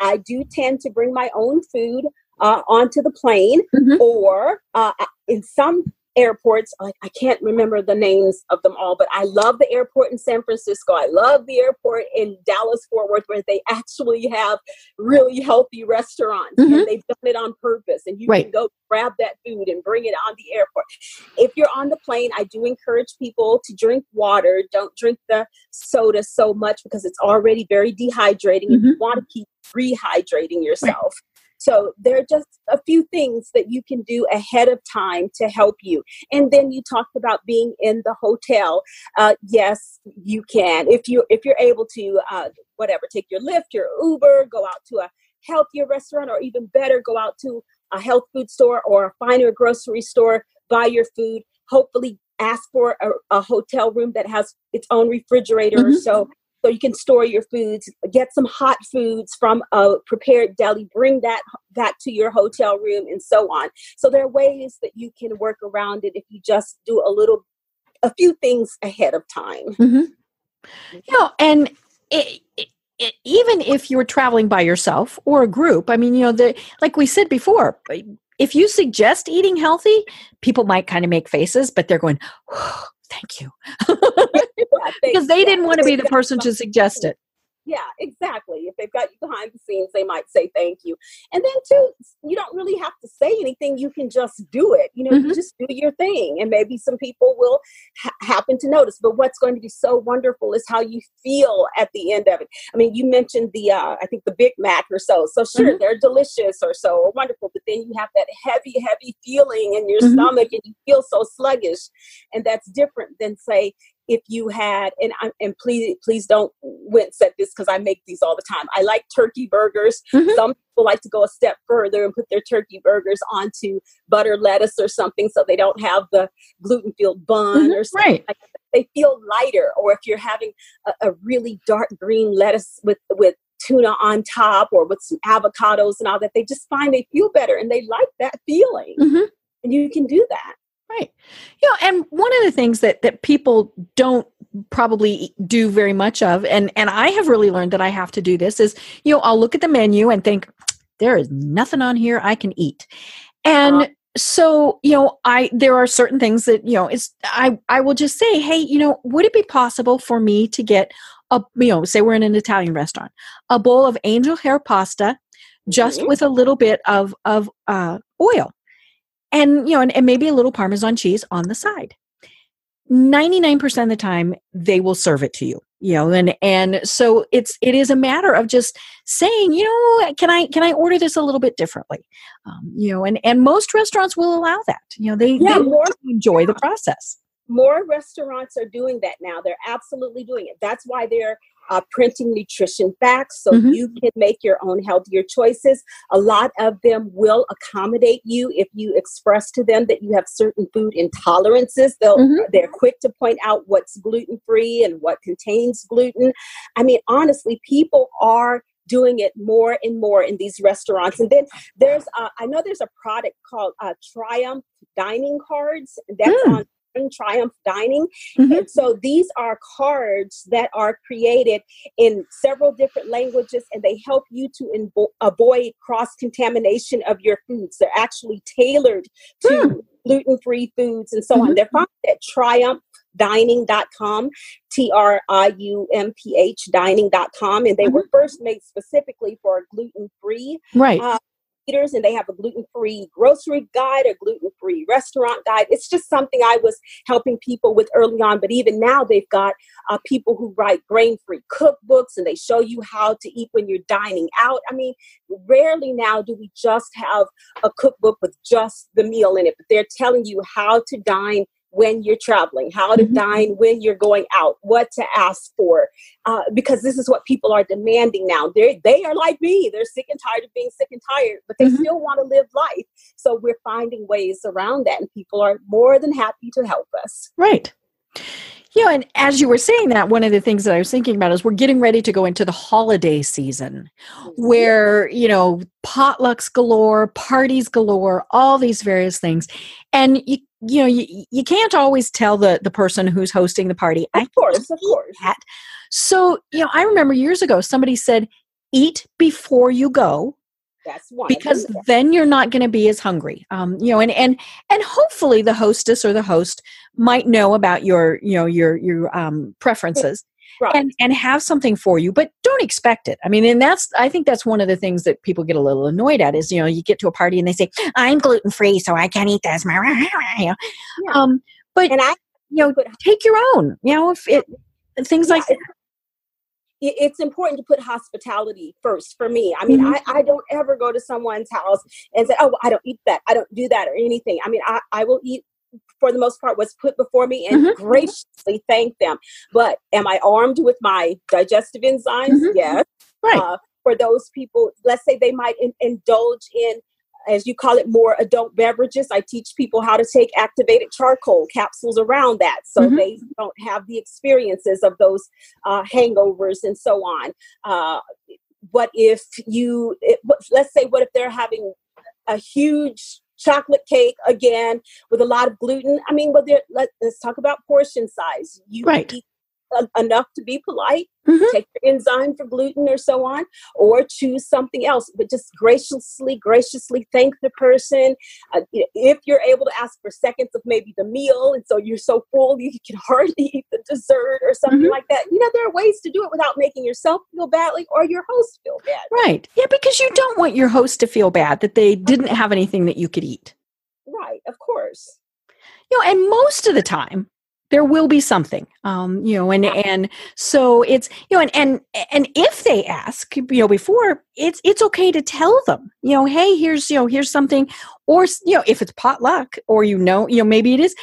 I do tend to bring my own food uh, onto the plane, mm-hmm. or uh, in some airports. I, I can't remember the names of them all, but I love the airport in San Francisco. I love the airport in Dallas Fort Worth where they [LAUGHS] actually have really healthy restaurants mm-hmm. and they've done it on purpose. And you right. can go grab that food and bring it on the airport. If you're on the plane, I do encourage people to drink water. Don't drink the soda so much because it's already very dehydrating. Mm-hmm. You want to keep rehydrating yourself. Right. So there are just a few things that you can do ahead of time to help you. And then you talked about being in the hotel. Uh, yes, you can if you if you're able to uh, whatever take your Lyft, your Uber, go out to a healthier restaurant, or even better, go out to a health food store or a finer grocery store, buy your food. Hopefully, ask for a, a hotel room that has its own refrigerator mm-hmm. so so you can store your foods get some hot foods from a prepared deli bring that that to your hotel room and so on so there are ways that you can work around it if you just do a little a few things ahead of time mm-hmm. you know and it, it, it, even if you're traveling by yourself or a group i mean you know the like we said before if you suggest eating healthy people might kind of make faces but they're going thank you. [LAUGHS] Because they didn't want to be the person to suggest it yeah, exactly. If they've got you behind the scenes, they might say thank you. And then too, you don't really have to say anything. You can just do it. You know, mm-hmm. you just do your thing, and maybe some people will ha- happen to notice. But what's going to be so wonderful is how you feel at the end of it. I mean, you mentioned the, uh, I think the Big Mac or so. So sure, mm-hmm. they're delicious or so or wonderful, but then you have that heavy, heavy feeling in your mm-hmm. stomach, and you feel so sluggish, and that's different than say if you had and I, and please please don't wince at this because I make these all the time. I like turkey burgers. Mm-hmm. Some people like to go a step further and put their turkey burgers onto butter lettuce or something so they don't have the gluten filled bun mm-hmm. or something right. like They feel lighter. Or if you're having a, a really dark green lettuce with with tuna on top or with some avocados and all that, they just find they feel better and they like that feeling. Mm-hmm. And you can do that. Right. You know, and one of the things that that people don't probably do very much of and and I have really learned that I have to do this is, you know, I'll look at the menu and think there is nothing on here I can eat. And uh-huh. so you know i there are certain things that you know it's i i will just say hey you know would it be possible for me to get a you know say we're in an italian restaurant a bowl of angel hair pasta just mm-hmm. with a little bit of of uh, oil and you know and, and maybe a little parmesan cheese on the side. 99% of the time they will serve it to you you know and and so it's it is a matter of just saying you know can i can i order this a little bit differently? Um, you know and and most restaurants will allow that you know they, yeah, they more, enjoy yeah. the process. More restaurants are doing that now. They're absolutely doing it. That's why they're uh, printing nutrition facts so mm-hmm. you can make your own healthier choices. A lot of them will accommodate you if you express to them that you have certain food intolerances. They'll mm-hmm. they're quick to point out what's gluten free and what contains gluten. I mean, honestly, people are doing it more and more in these restaurants. And then there's, uh, I know there's a product called uh, Triumph Dining Cards. That's mm. on Triumph Dining. Mm-hmm. And so these are cards that are created in several different languages and they help you to invo- avoid cross contamination of your foods. They're actually tailored to mm. gluten free foods and so mm-hmm. on. They're found at triumphdining.com, T R I U M P H dining.com. And they mm-hmm. were first made specifically for gluten free. Right. Uh, and they have a gluten-free grocery guide a gluten-free restaurant guide. It's just something i was helping people with early on but even now they've got uh, people who write grain-free cookbooks and they show you how to eat when you're dining out. I mean rarely now do we just have a cookbook with just the meal in it but they're telling you how to dine when you're traveling, how to mm-hmm. dine when you're going out, what to ask for, uh, because this is what people are demanding now. They they are like me; they're sick and tired of being sick and tired, but they mm-hmm. still want to live life. So we're finding ways around that, and people are more than happy to help us. Right. You know, and as you were saying that, one of the things that I was thinking about is we're getting ready to go into the holiday season where, you know, potlucks galore, parties galore, all these various things. And you you know, you, you can't always tell the the person who's hosting the party. Of I course, of course. That. So, you know, I remember years ago somebody said, eat before you go that's one because then you're not going to be as hungry um, you know and and and hopefully the hostess or the host might know about your you know your your um, preferences right. and and have something for you but don't expect it i mean and that's i think that's one of the things that people get a little annoyed at is you know you get to a party and they say i'm gluten free so i can't eat this [LAUGHS] yeah. um but and i you know take your own you know if it things yeah. like that it's important to put hospitality first for me. I mean, mm-hmm. I, I don't ever go to someone's house and say, oh, I don't eat that. I don't do that or anything. I mean, I, I will eat for the most part what's put before me and mm-hmm. graciously thank them. But am I armed with my digestive enzymes? Mm-hmm. Yes. Right. Uh, for those people, let's say they might in, indulge in as you call it, more adult beverages. I teach people how to take activated charcoal capsules around that so mm-hmm. they don't have the experiences of those uh, hangovers and so on. Uh, what if you, it, let's say, what if they're having a huge chocolate cake again with a lot of gluten? I mean, but let, us talk about portion size. You right. eat enough to be polite, mm-hmm. take your enzyme for gluten or so on, or choose something else. But just graciously, graciously thank the person. Uh, if you're able to ask for seconds of maybe the meal, and so you're so full you [LAUGHS] can hardly eat the dessert or something mm-hmm. like that. You know, there are ways to do it without making yourself feel badly or your host feel bad. Right. Yeah, because you don't want your host to feel bad that they didn't have anything that you could eat. Right, of course. You know, and most of the time, there will be something um, you know and and so it's you know and and and if they ask you know before it's it's okay to tell them you know hey here's you know here's something or you know if it's potluck or you know you know maybe it is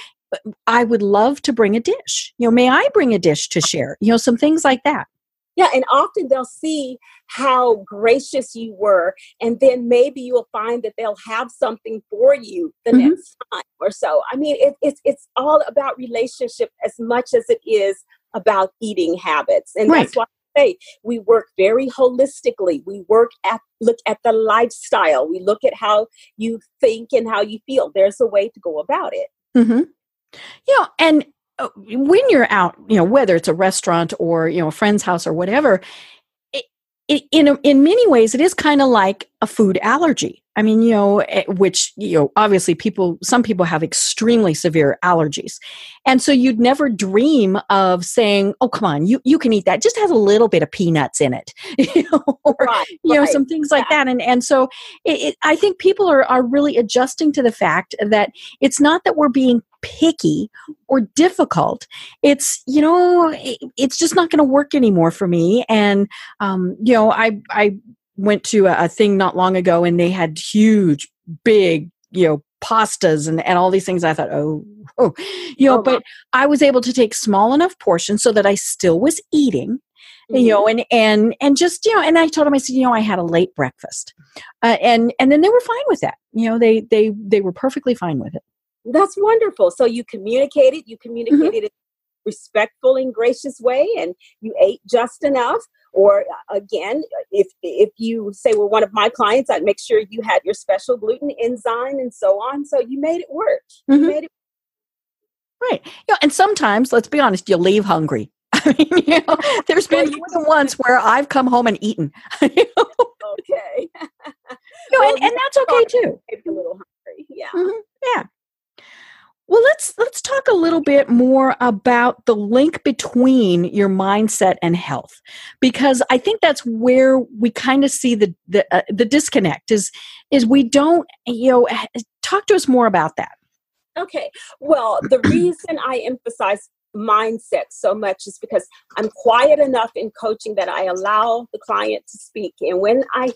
i would love to bring a dish. You know may i bring a dish to share? You know some things like that yeah, and often they'll see how gracious you were, and then maybe you'll find that they'll have something for you the mm-hmm. next time or so. I mean, it, it's it's all about relationship as much as it is about eating habits, and right. that's why I say we work very holistically. We work at look at the lifestyle. We look at how you think and how you feel. There's a way to go about it. Mm-hmm. You know, and when you're out, you know, whether it's a restaurant or you know a friend's house or whatever, it, it, in in many ways it is kind of like a food allergy. I mean, you know, eh, which, you know, obviously people, some people have extremely severe allergies. And so you'd never dream of saying, oh, come on, you, you can eat that. Just has a little bit of peanuts in it, [LAUGHS] you know, or, right, you know, some things like yeah. that. And, and so it, I think people are, are really adjusting to the fact that it's not that we're being picky or difficult it's you know it, it's just not going to work anymore for me and um, you know i i went to a, a thing not long ago and they had huge, big, you know, pastas and, and all these things. I thought, oh, [LAUGHS] oh. you know, oh, but I was able to take small enough portions so that I still was eating. Mm-hmm. you know and and and just you know and i told them i said you know i had a late breakfast uh, and and then they were fine with that you know they they they were perfectly fine with it that's wonderful so you communicated you mm-hmm. communicated mm-hmm. in a respectful and gracious way and you ate just enough or uh, again, if if you say, well, one of my clients, I'd make sure you had your special gluten enzyme and so on. So you made it work. Mm-hmm. Made it Right. You know, and sometimes, let's be honest, you leave hungry. [LAUGHS] I mean, you know, [LAUGHS] there's been more than once where I've come home and eaten. [LAUGHS] You know? Okay. you know, well, and, and that's okay too. Maybe a little hungry. Yeah. Mm-hmm. Yeah. Well, let's let's talk a little bit more about the link between your mindset and health, because I think that's where we kind of see the the, uh, the disconnect is is we don't you know talk to us more about that. Okay, well, the reason I emphasize mindset so much is because I'm quiet enough in coaching that I allow the client to speak. And when I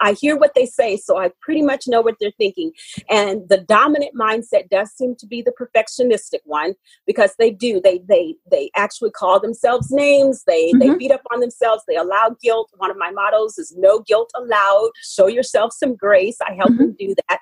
I hear what they say, so I pretty much know what they're thinking. And the dominant mindset does seem to be the perfectionistic one because they do. They they they actually call themselves names. They mm-hmm. they beat up on themselves. They allow guilt. One of my mottos is no guilt allowed. Show yourself some grace. I help mm-hmm. them do that.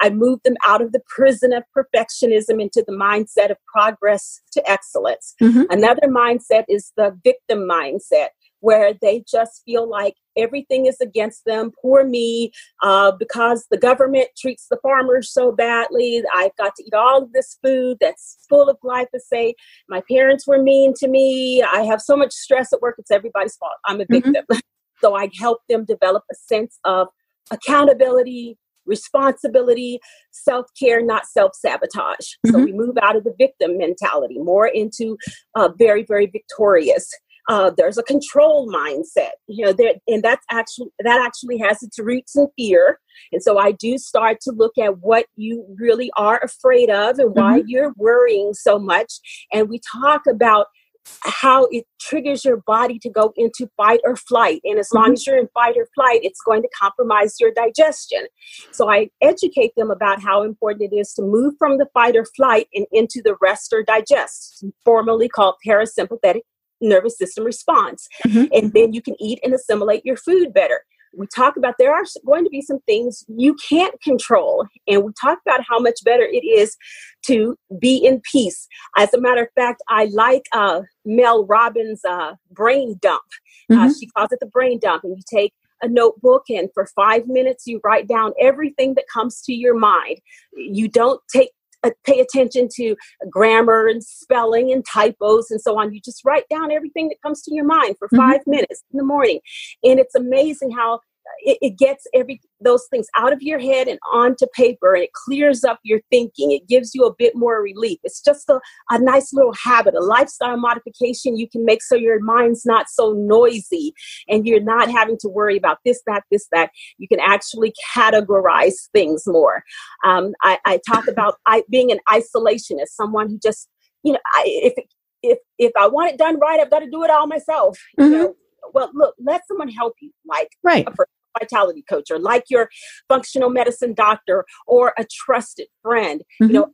I move them out of the prison of perfectionism into the mindset of progress to excellence. Mm-hmm. Another mindset is the victim mindset where they just feel like everything is against them. Poor me, uh, because the government treats the farmers so badly. I've got to eat all of this food that's full of glyphosate. My parents were mean to me. I have so much stress at work. It's everybody's fault. I'm a victim. Mm-hmm. [LAUGHS] so I help them develop a sense of accountability, responsibility, self care, not self sabotage. Mm-hmm. So we move out of the victim mentality more into uh, very, very victorious. Uh, there's a control mindset, you know, there, and that's actually that actually has its roots in fear. And so I do start to look at what you really are afraid of and why mm-hmm. you're worrying so much. And we talk about how it triggers your body to go into fight or flight. And as long mm-hmm. as you're in fight or flight, it's going to compromise your digestion. So I educate them about how important it is to move from the fight or flight and into the rest or digest, formerly called parasympathetic nervous system response. Mm-hmm. And then you can eat and assimilate your food better. We talk about there are going to be some things you can't control. And we talk about how much better it is to be in peace. As a matter of fact, I like uh, Mel Robbins' uh, brain dump. Uh, mm-hmm. Uh, she calls it the brain dump. And you take a notebook and for five minutes you write down everything that comes to your mind. You don't take pay attention to grammar and spelling and typos and so on. You just write down everything that comes to your mind for 5 mm-hmm. minutes in the morning. And it's amazing how it, it, gets every those things out of your head and onto paper and it clears up your thinking. It gives you a bit more relief. It's just a, a nice little habit a lifestyle modification you can make so your mind's not so noisy and you're not having to worry about this that this that. You can actually categorize things more. Um, I, I, talk [LAUGHS] about I, being an isolationist someone who just you know I, if if if i want it done right i've got to do it all myself mm-hmm. you know well look let someone help you like right. a vitality coach or like your functional medicine doctor or a trusted friend mm-hmm. you know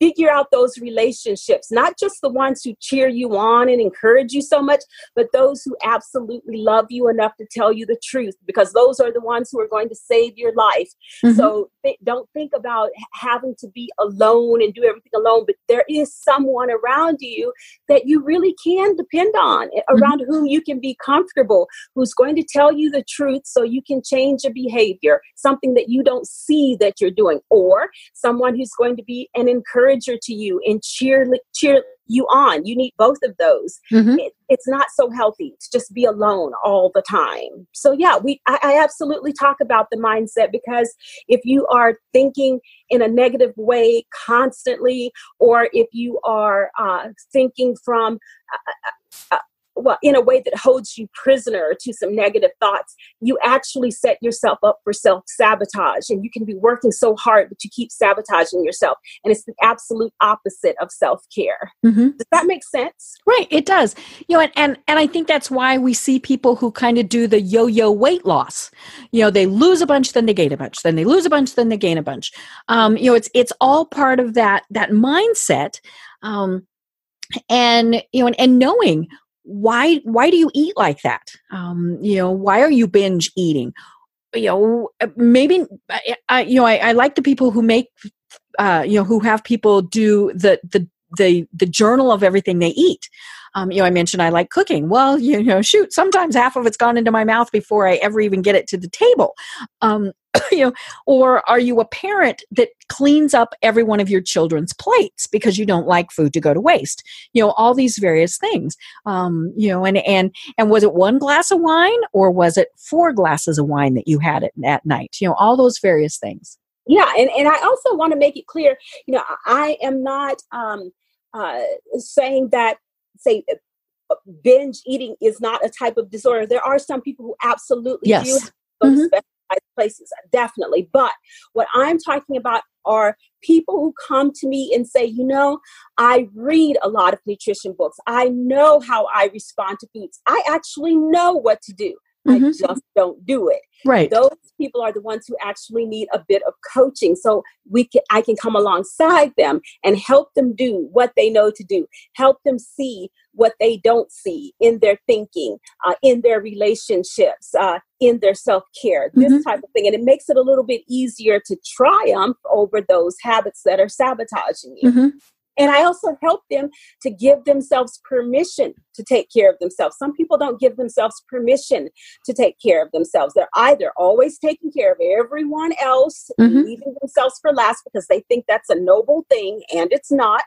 figure out those relationships, not just the ones who cheer you on and encourage you so much, but those who absolutely love you enough to tell you the truth, because those are the ones who are going to save your life. Mm-hmm. So th- don't think about having to be alone and do everything alone, but there is someone around you that you really can depend on, eh, mm-hmm. around whom you can be comfortable, who's going to tell you the truth so you can change your behavior, something that you don't see that you're doing, or someone who's going to be an encourager encourager to you and cheer cheer you on. You need both of those. Mm-hmm. It, it's not so healthy to just be alone all the time. So yeah, we I, I absolutely talk about the mindset because if you are thinking in a negative way constantly, or if you are uh, thinking from uh, uh, well, in a way that holds you prisoner to some negative thoughts, you actually set yourself up for self sabotage. And you can be working so hard, but you keep sabotaging yourself. And it's the absolute opposite of self care. Mm-hmm. Does that make sense? Right, it does. You know, and, and and I think that's why we see people who kind of do the yo yo weight loss. You know, they lose a bunch, then they gain a bunch, then they lose a bunch, then they gain a bunch. Um, you know, it's it's all part of that that mindset. Um, and you know and, and knowing why why do you eat like that? Um, you know why are you binge eating? You know uh, maybe I, you know I, I, like the people who make uh, you know who have people do the the the the journal of everything they eat um, you know i mentioned i like cooking. Well [LAUGHS] you know shoot sometimes half of it's gone into my mouth before i ever even get it to the table. Um, [COUGHS] you know or are you a parent that cleans up every one of your children's plates because you don't like food to go to waste? You know all these various things. Um, you know and and and was it one glass of wine or was it four glasses of wine that you had at, at night? You know all those various things. Yeah and, and i also want to make it clear you know i am not um, uh, saying that say uh, binge eating is not a type of disorder there are some people who absolutely yes. do mm-hmm places, definitely. But what I'm talking about are people who come to me and say, you know, I read a lot of nutrition books. I know how I respond to foods. I actually know what to do. Mm-hmm. I just don't do it. Right. Those people are the ones who actually need a bit of coaching. So we can I can come alongside them and help them do what they know to do. Help them see what they don't see in their thinking, uh, in their relationships, uh, in their self care, this mm-hmm. type of thing. And it makes it a little bit easier to triumph over those habits that are sabotaging you. Mm-hmm. And I also help them to give themselves permission to take care of themselves. Some people don't give themselves permission to take care of themselves. They're either always taking care of everyone else, mm-hmm. leaving themselves for last because they think that's a noble thing, and it's not.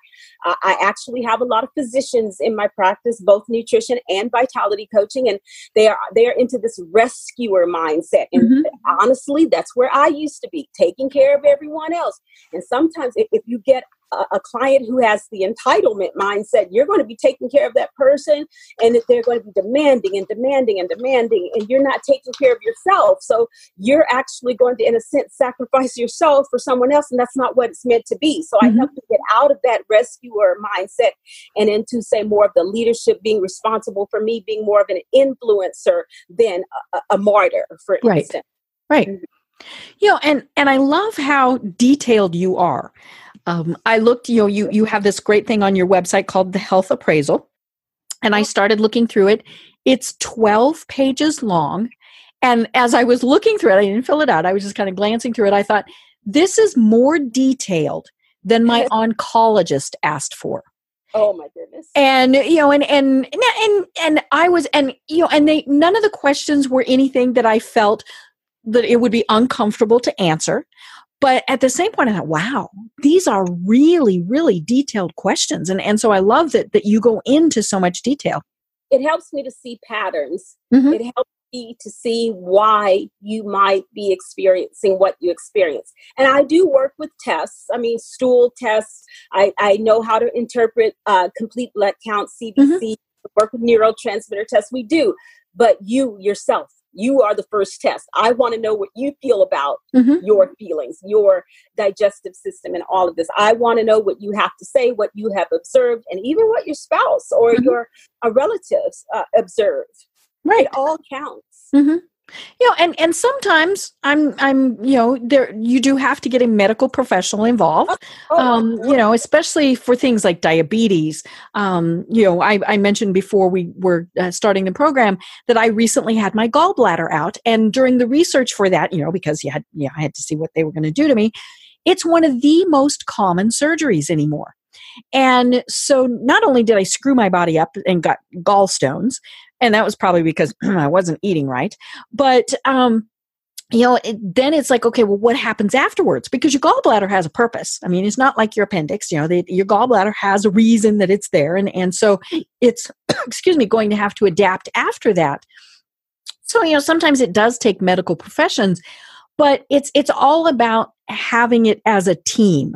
Uh, I actually have a lot of physicians in my practice, both nutrition and vitality coaching, and they are they are into this rescuer mindset. And mm-hmm. honestly, that's where I used to be, taking care of everyone else. And sometimes, if, if you get a, client who has the entitlement mindset, you're going to be taking care of that person and that they're going to be demanding and demanding and demanding, and you're not taking care of yourself. So you're actually going to, in a sense, sacrifice yourself for someone else, and that's not what it's meant to be. So mm-hmm. I help to get out of that rescuer mindset and into, say, more of the leadership, being responsible for me, being more of an influencer than a, a martyr, for right. instance. Right. Mm-hmm. You know, and and I love how detailed you are. Um, I looked, you know, you you have this great thing on your website called the Health Appraisal, and I started looking through it. It's twelve pages long, and as I was looking through it, I didn't fill it out. I was just kind of glancing through it. I thought this is more detailed than my [LAUGHS] oncologist asked for. Oh my goodness. And you know, and and and and I was and you know, and they none of the questions were anything that I felt that it would be uncomfortable to answer. But at the same point, I thought, wow, these are really, really detailed questions. And, and so I love that, that you go into so much detail. It helps me to see patterns. Mm-hmm. It helps me to see why you might be experiencing what you experience. And I do work with tests. I mean, stool tests. I, I know how to interpret uh, complete blood count, CBC, mm-hmm. work with neurotransmitter tests. We do. But you yourself, you are the first test. I want to know what you feel about mm-hmm. your feelings, your digestive system, and all of this. I want to know what you have to say, what you have observed, and even what your spouse or mm-hmm. your uh, relatives uh, observe. Right. It all counts. Mm-hmm you know and and sometimes i'm i'm you know there you do have to get a medical professional involved. Oh, oh, um you know especially for things like diabetes. Um you know i i mentioned before we were uh, starting the program that i recently had my gallbladder out. And during the research for that you know because you had yeah i had to see what they were going to do to me it's one of the most common surgeries anymore. And so not only did I screw my body up and got gallstones, and that was probably because [CLEARS THROAT] I wasn't eating right, but um, you know, it, then it's like, okay, well, what happens afterwards? Because your gallbladder has a purpose. I mean, it's not like your appendix. You know, your gallbladder has a reason that it's there, and and so it's, [CLEARS THROAT] excuse me, going to have to adapt after that. So you know, sometimes it does take medical professions, but it's it's all about having it as a team.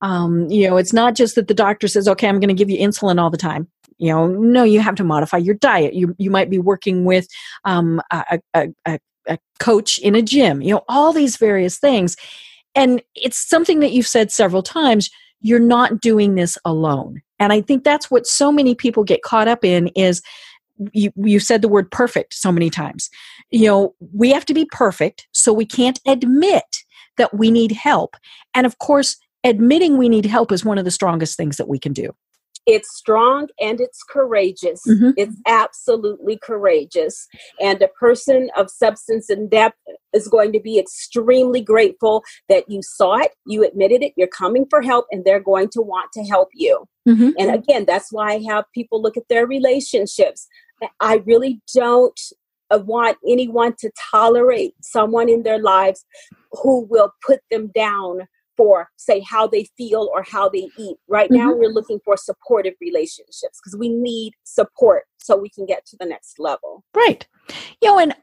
Um, you know, it's not just that the doctor says, okay, I'm going to give you insulin all the time you know no you have to modify your diet you you might be working with um, a, a, a, a coach in a gym, you know, all these various things. And it's something that you've said several times you're not doing this alone. And I think that's what so many people get caught up in is you you said the word perfect so many times. You know, we have to be perfect, so we can't admit that we need help. And of course, admitting we need help is one of the strongest things that we can do. It's strong and it's courageous. Mm-hmm. It's absolutely courageous. And a person of substance and depth is going to be extremely grateful that you saw it, you admitted it, you're coming for help, and they're going to want to help you. Mm-hmm. And again, that's why I have people look at their relationships. I really don't uh, want anyone to tolerate someone in their lives who will put them down for say how they feel or how they eat. Right mm-hmm. now we're looking for supportive relationships because we need support so we can get to the next level. Right. You know and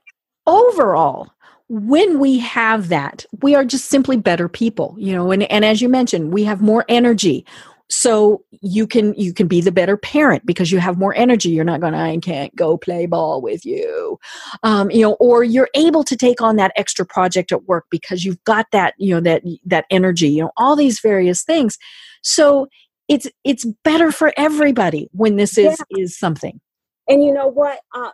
overall when we have that we are just simply better people you know and, and as you mentioned we have more energy so you can you can be the better parent because you have more energy. You're not going i can't go play ball with you. Um, you know or you're able to take on that extra project at work because you've got that you know that that energy you know all these various things. So it's it's better for everybody when this is yeah. is something. And you know what? Uh,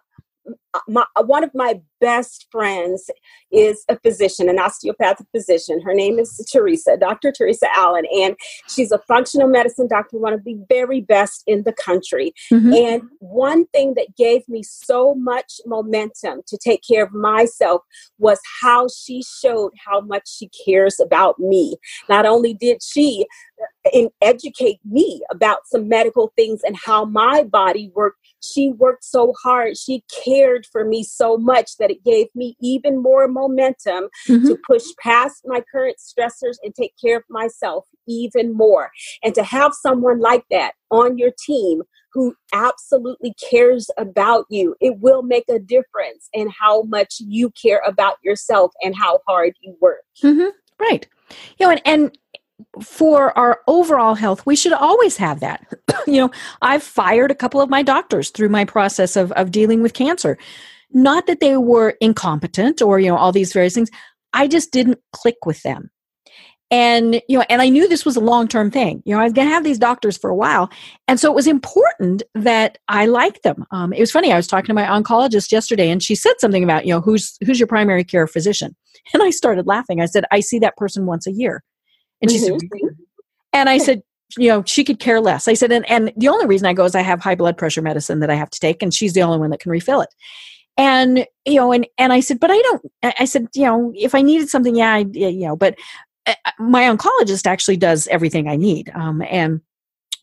Uh, my, uh, one of my best friends is a physician, an osteopathic physician. Her name is Teresa, Dr. Teresa Allen, and she's a functional medicine doctor, one of the very best in the country. Mm-hmm. And one thing that gave me so much momentum to take care of myself was how she showed how much she cares about me. Not only did she uh, and educate me about some medical things and how my body worked. She worked so hard. She cared for me so much that it gave me even more momentum mm-hmm. to push past my current stressors and take care of myself even more. And to have someone like that on your team who absolutely cares about you, it will make a difference in how much you care about yourself and how hard you work. Mm-hmm. Right. You know, and, and for our overall health, we should always have that. [CLEARS THROAT] you know, I've fired a couple of my doctors through my process of, of dealing with cancer. Not that they were incompetent or, you know, all these various things. I just didn't click with them. And, you know, and I knew this was a long term thing. You know, I was going to have these doctors for a while. And so it was important that I liked them. Um, it was funny. I was talking to my oncologist yesterday and she said something about, you know, who's, who's your primary care physician? And I started laughing. I said, I see that person once a year. And she mm-hmm. said, and I said, you know, she could care less. I said, and, and the only reason I go is I have high blood pressure medicine that I have to take, and she's the only one that can refill it. And, you know, and, and I said, but I don't, I said, you know, if I needed something, yeah, I, you know, but uh, uh, my oncologist actually does everything I need. Um, and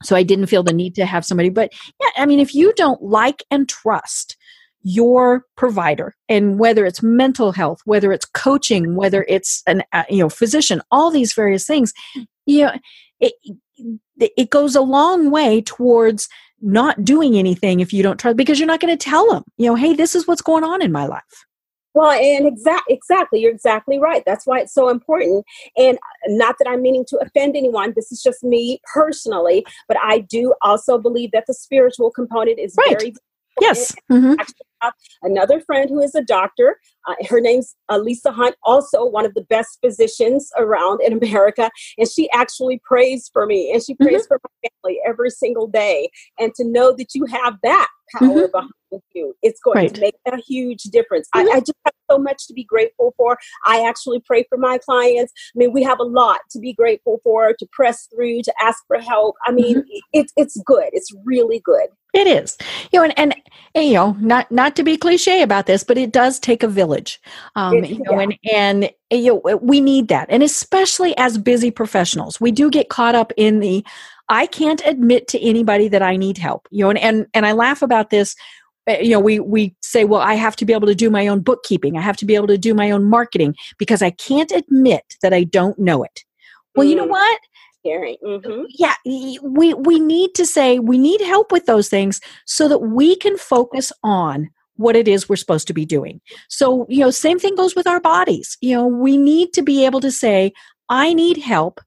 so I didn't feel the need to have somebody, but yeah, I mean, if you don't like and trust your provider and whether it's mental health whether it's coaching whether it's an uh, you know physician all these various things you know it it goes a long way towards not doing anything if you don't trust because you're not going to tell them you know hey this is what's going on in my life well, and exact exactly, you're exactly right. That's why it's so important. And not that I'm meaning to offend anyone. This is just me personally, but I do also believe that the spiritual component is right. very Yes. [LAUGHS] Mm-hmm. Another friend who is a doctor, uh, her name's Lisa Hunt, also one of the best physicians around in America. And she actually prays for me and she prays mm-hmm. for my family every single day. And to know that you have that power mm-hmm. behind you, it's going right. to make a huge difference. I, mm-hmm. I just have so much to be grateful for. I actually pray for my clients. I mean, we have a lot to be grateful for, to press through, to ask for help. I mean, mm-hmm. it's it's good. It's really good. It is, you know, and, and, and, you know, not not to be cliche about this, but it does take a village, um, it, you know, yeah. and and you know, we need that, and especially as busy professionals, we do get caught up in the I can't admit to anybody that I need help, you know, and and, and I laugh about this eh, you know we we say well i have to be able to do my own bookkeeping i have to be able to do my own marketing because i can't admit that i don't know it well mm. you know mm. what Mm-hmm. Yeah, we we need to say we need help with those things so that we can focus on what it is we're supposed to be doing. So, you know, same thing goes with our bodies. You know, we need to be able to say, I need help.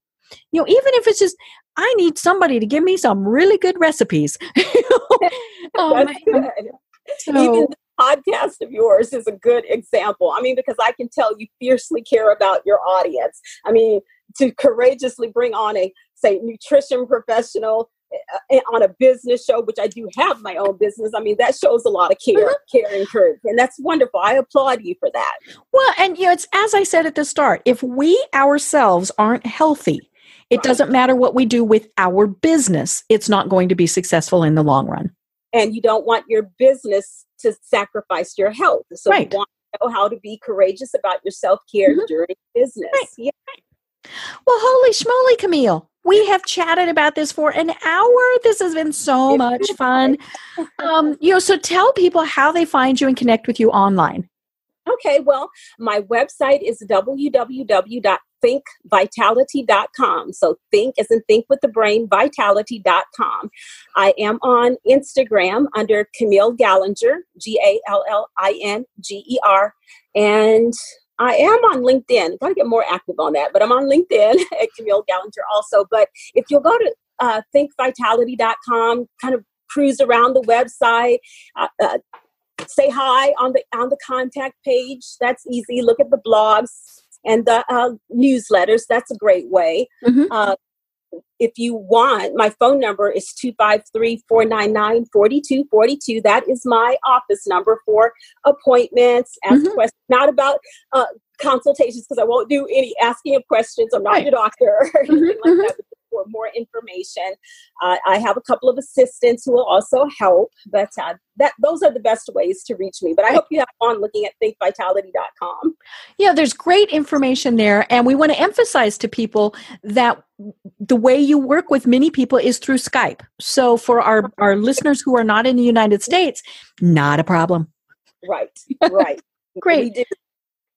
You know, even if it's just, I need somebody to give me some really good recipes. [LAUGHS] good. So, even the podcast of yours is a good example. I mean, because I can tell you fiercely care about your audience. I mean, to courageously bring on a say nutrition professional uh, on a business show, which I do have my own business. I mean, that shows a lot of care, mm-hmm. care and courage, and that's wonderful. I applaud you for that. Well, and you know, it's as I said at the start. If we ourselves aren't healthy, it right. doesn't matter what we do with our business; it's not going to be successful in the long run. And you don't want your business to sacrifice your health. So right. you want to know how to be courageous about your self care mm-hmm. during business. Right. Yeah. Well, holy schmoly, Camille. We have chatted about this for an hour. This has been so much fun. Um, you know, so tell people how they find you and connect with you online. Okay, well, my website is www.thinkvitality.com. So think as in think with the brain, vitality.com. I am on Instagram under Camille Gallinger, G A L L I N G E R. And I am on LinkedIn. Got to get more active on that, but I'm on LinkedIn [LAUGHS] at Camille Gallinger also. But if you'll go to uh, thinkvitality.com, kind of cruise around the website, uh, uh, say hi on the on the contact page. That's easy. Look at the blogs and the uh, newsletters. That's a great way. Mm-hmm. Uh, if you want, my phone number is 253 499 4242. That is my office number for appointments, ask mm-hmm. questions, not about uh, consultations, because I won't do any asking of questions. I'm not right. your doctor or [LAUGHS] anything mm-hmm. like that for more information. Uh, I have a couple of assistants who will also help, but uh, that those are the best ways to reach me. But I hope you have fun looking at thinkvitality.com. Yeah, there's great information there, and we want to emphasize to people that the way you work with many people is through Skype. So for our our listeners who are not in the United States, not a problem. Right. Right. [LAUGHS] great.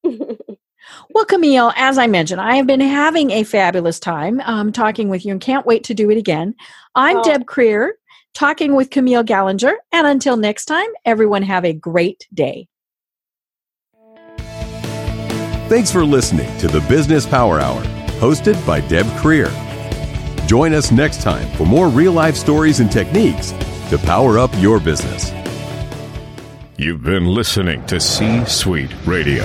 [LAUGHS] Well, Camille, as I mentioned, I have been having a fabulous time um, talking with you and can't wait to do it again. I'm oh. Deb Krier, talking with Camille Gallinger. And until next time, everyone have a great day. Thanks for listening to the Business Power Hour, hosted by Deb Krier. Join us next time for more real life stories and techniques to power up your business. You've been listening to C Suite Radio.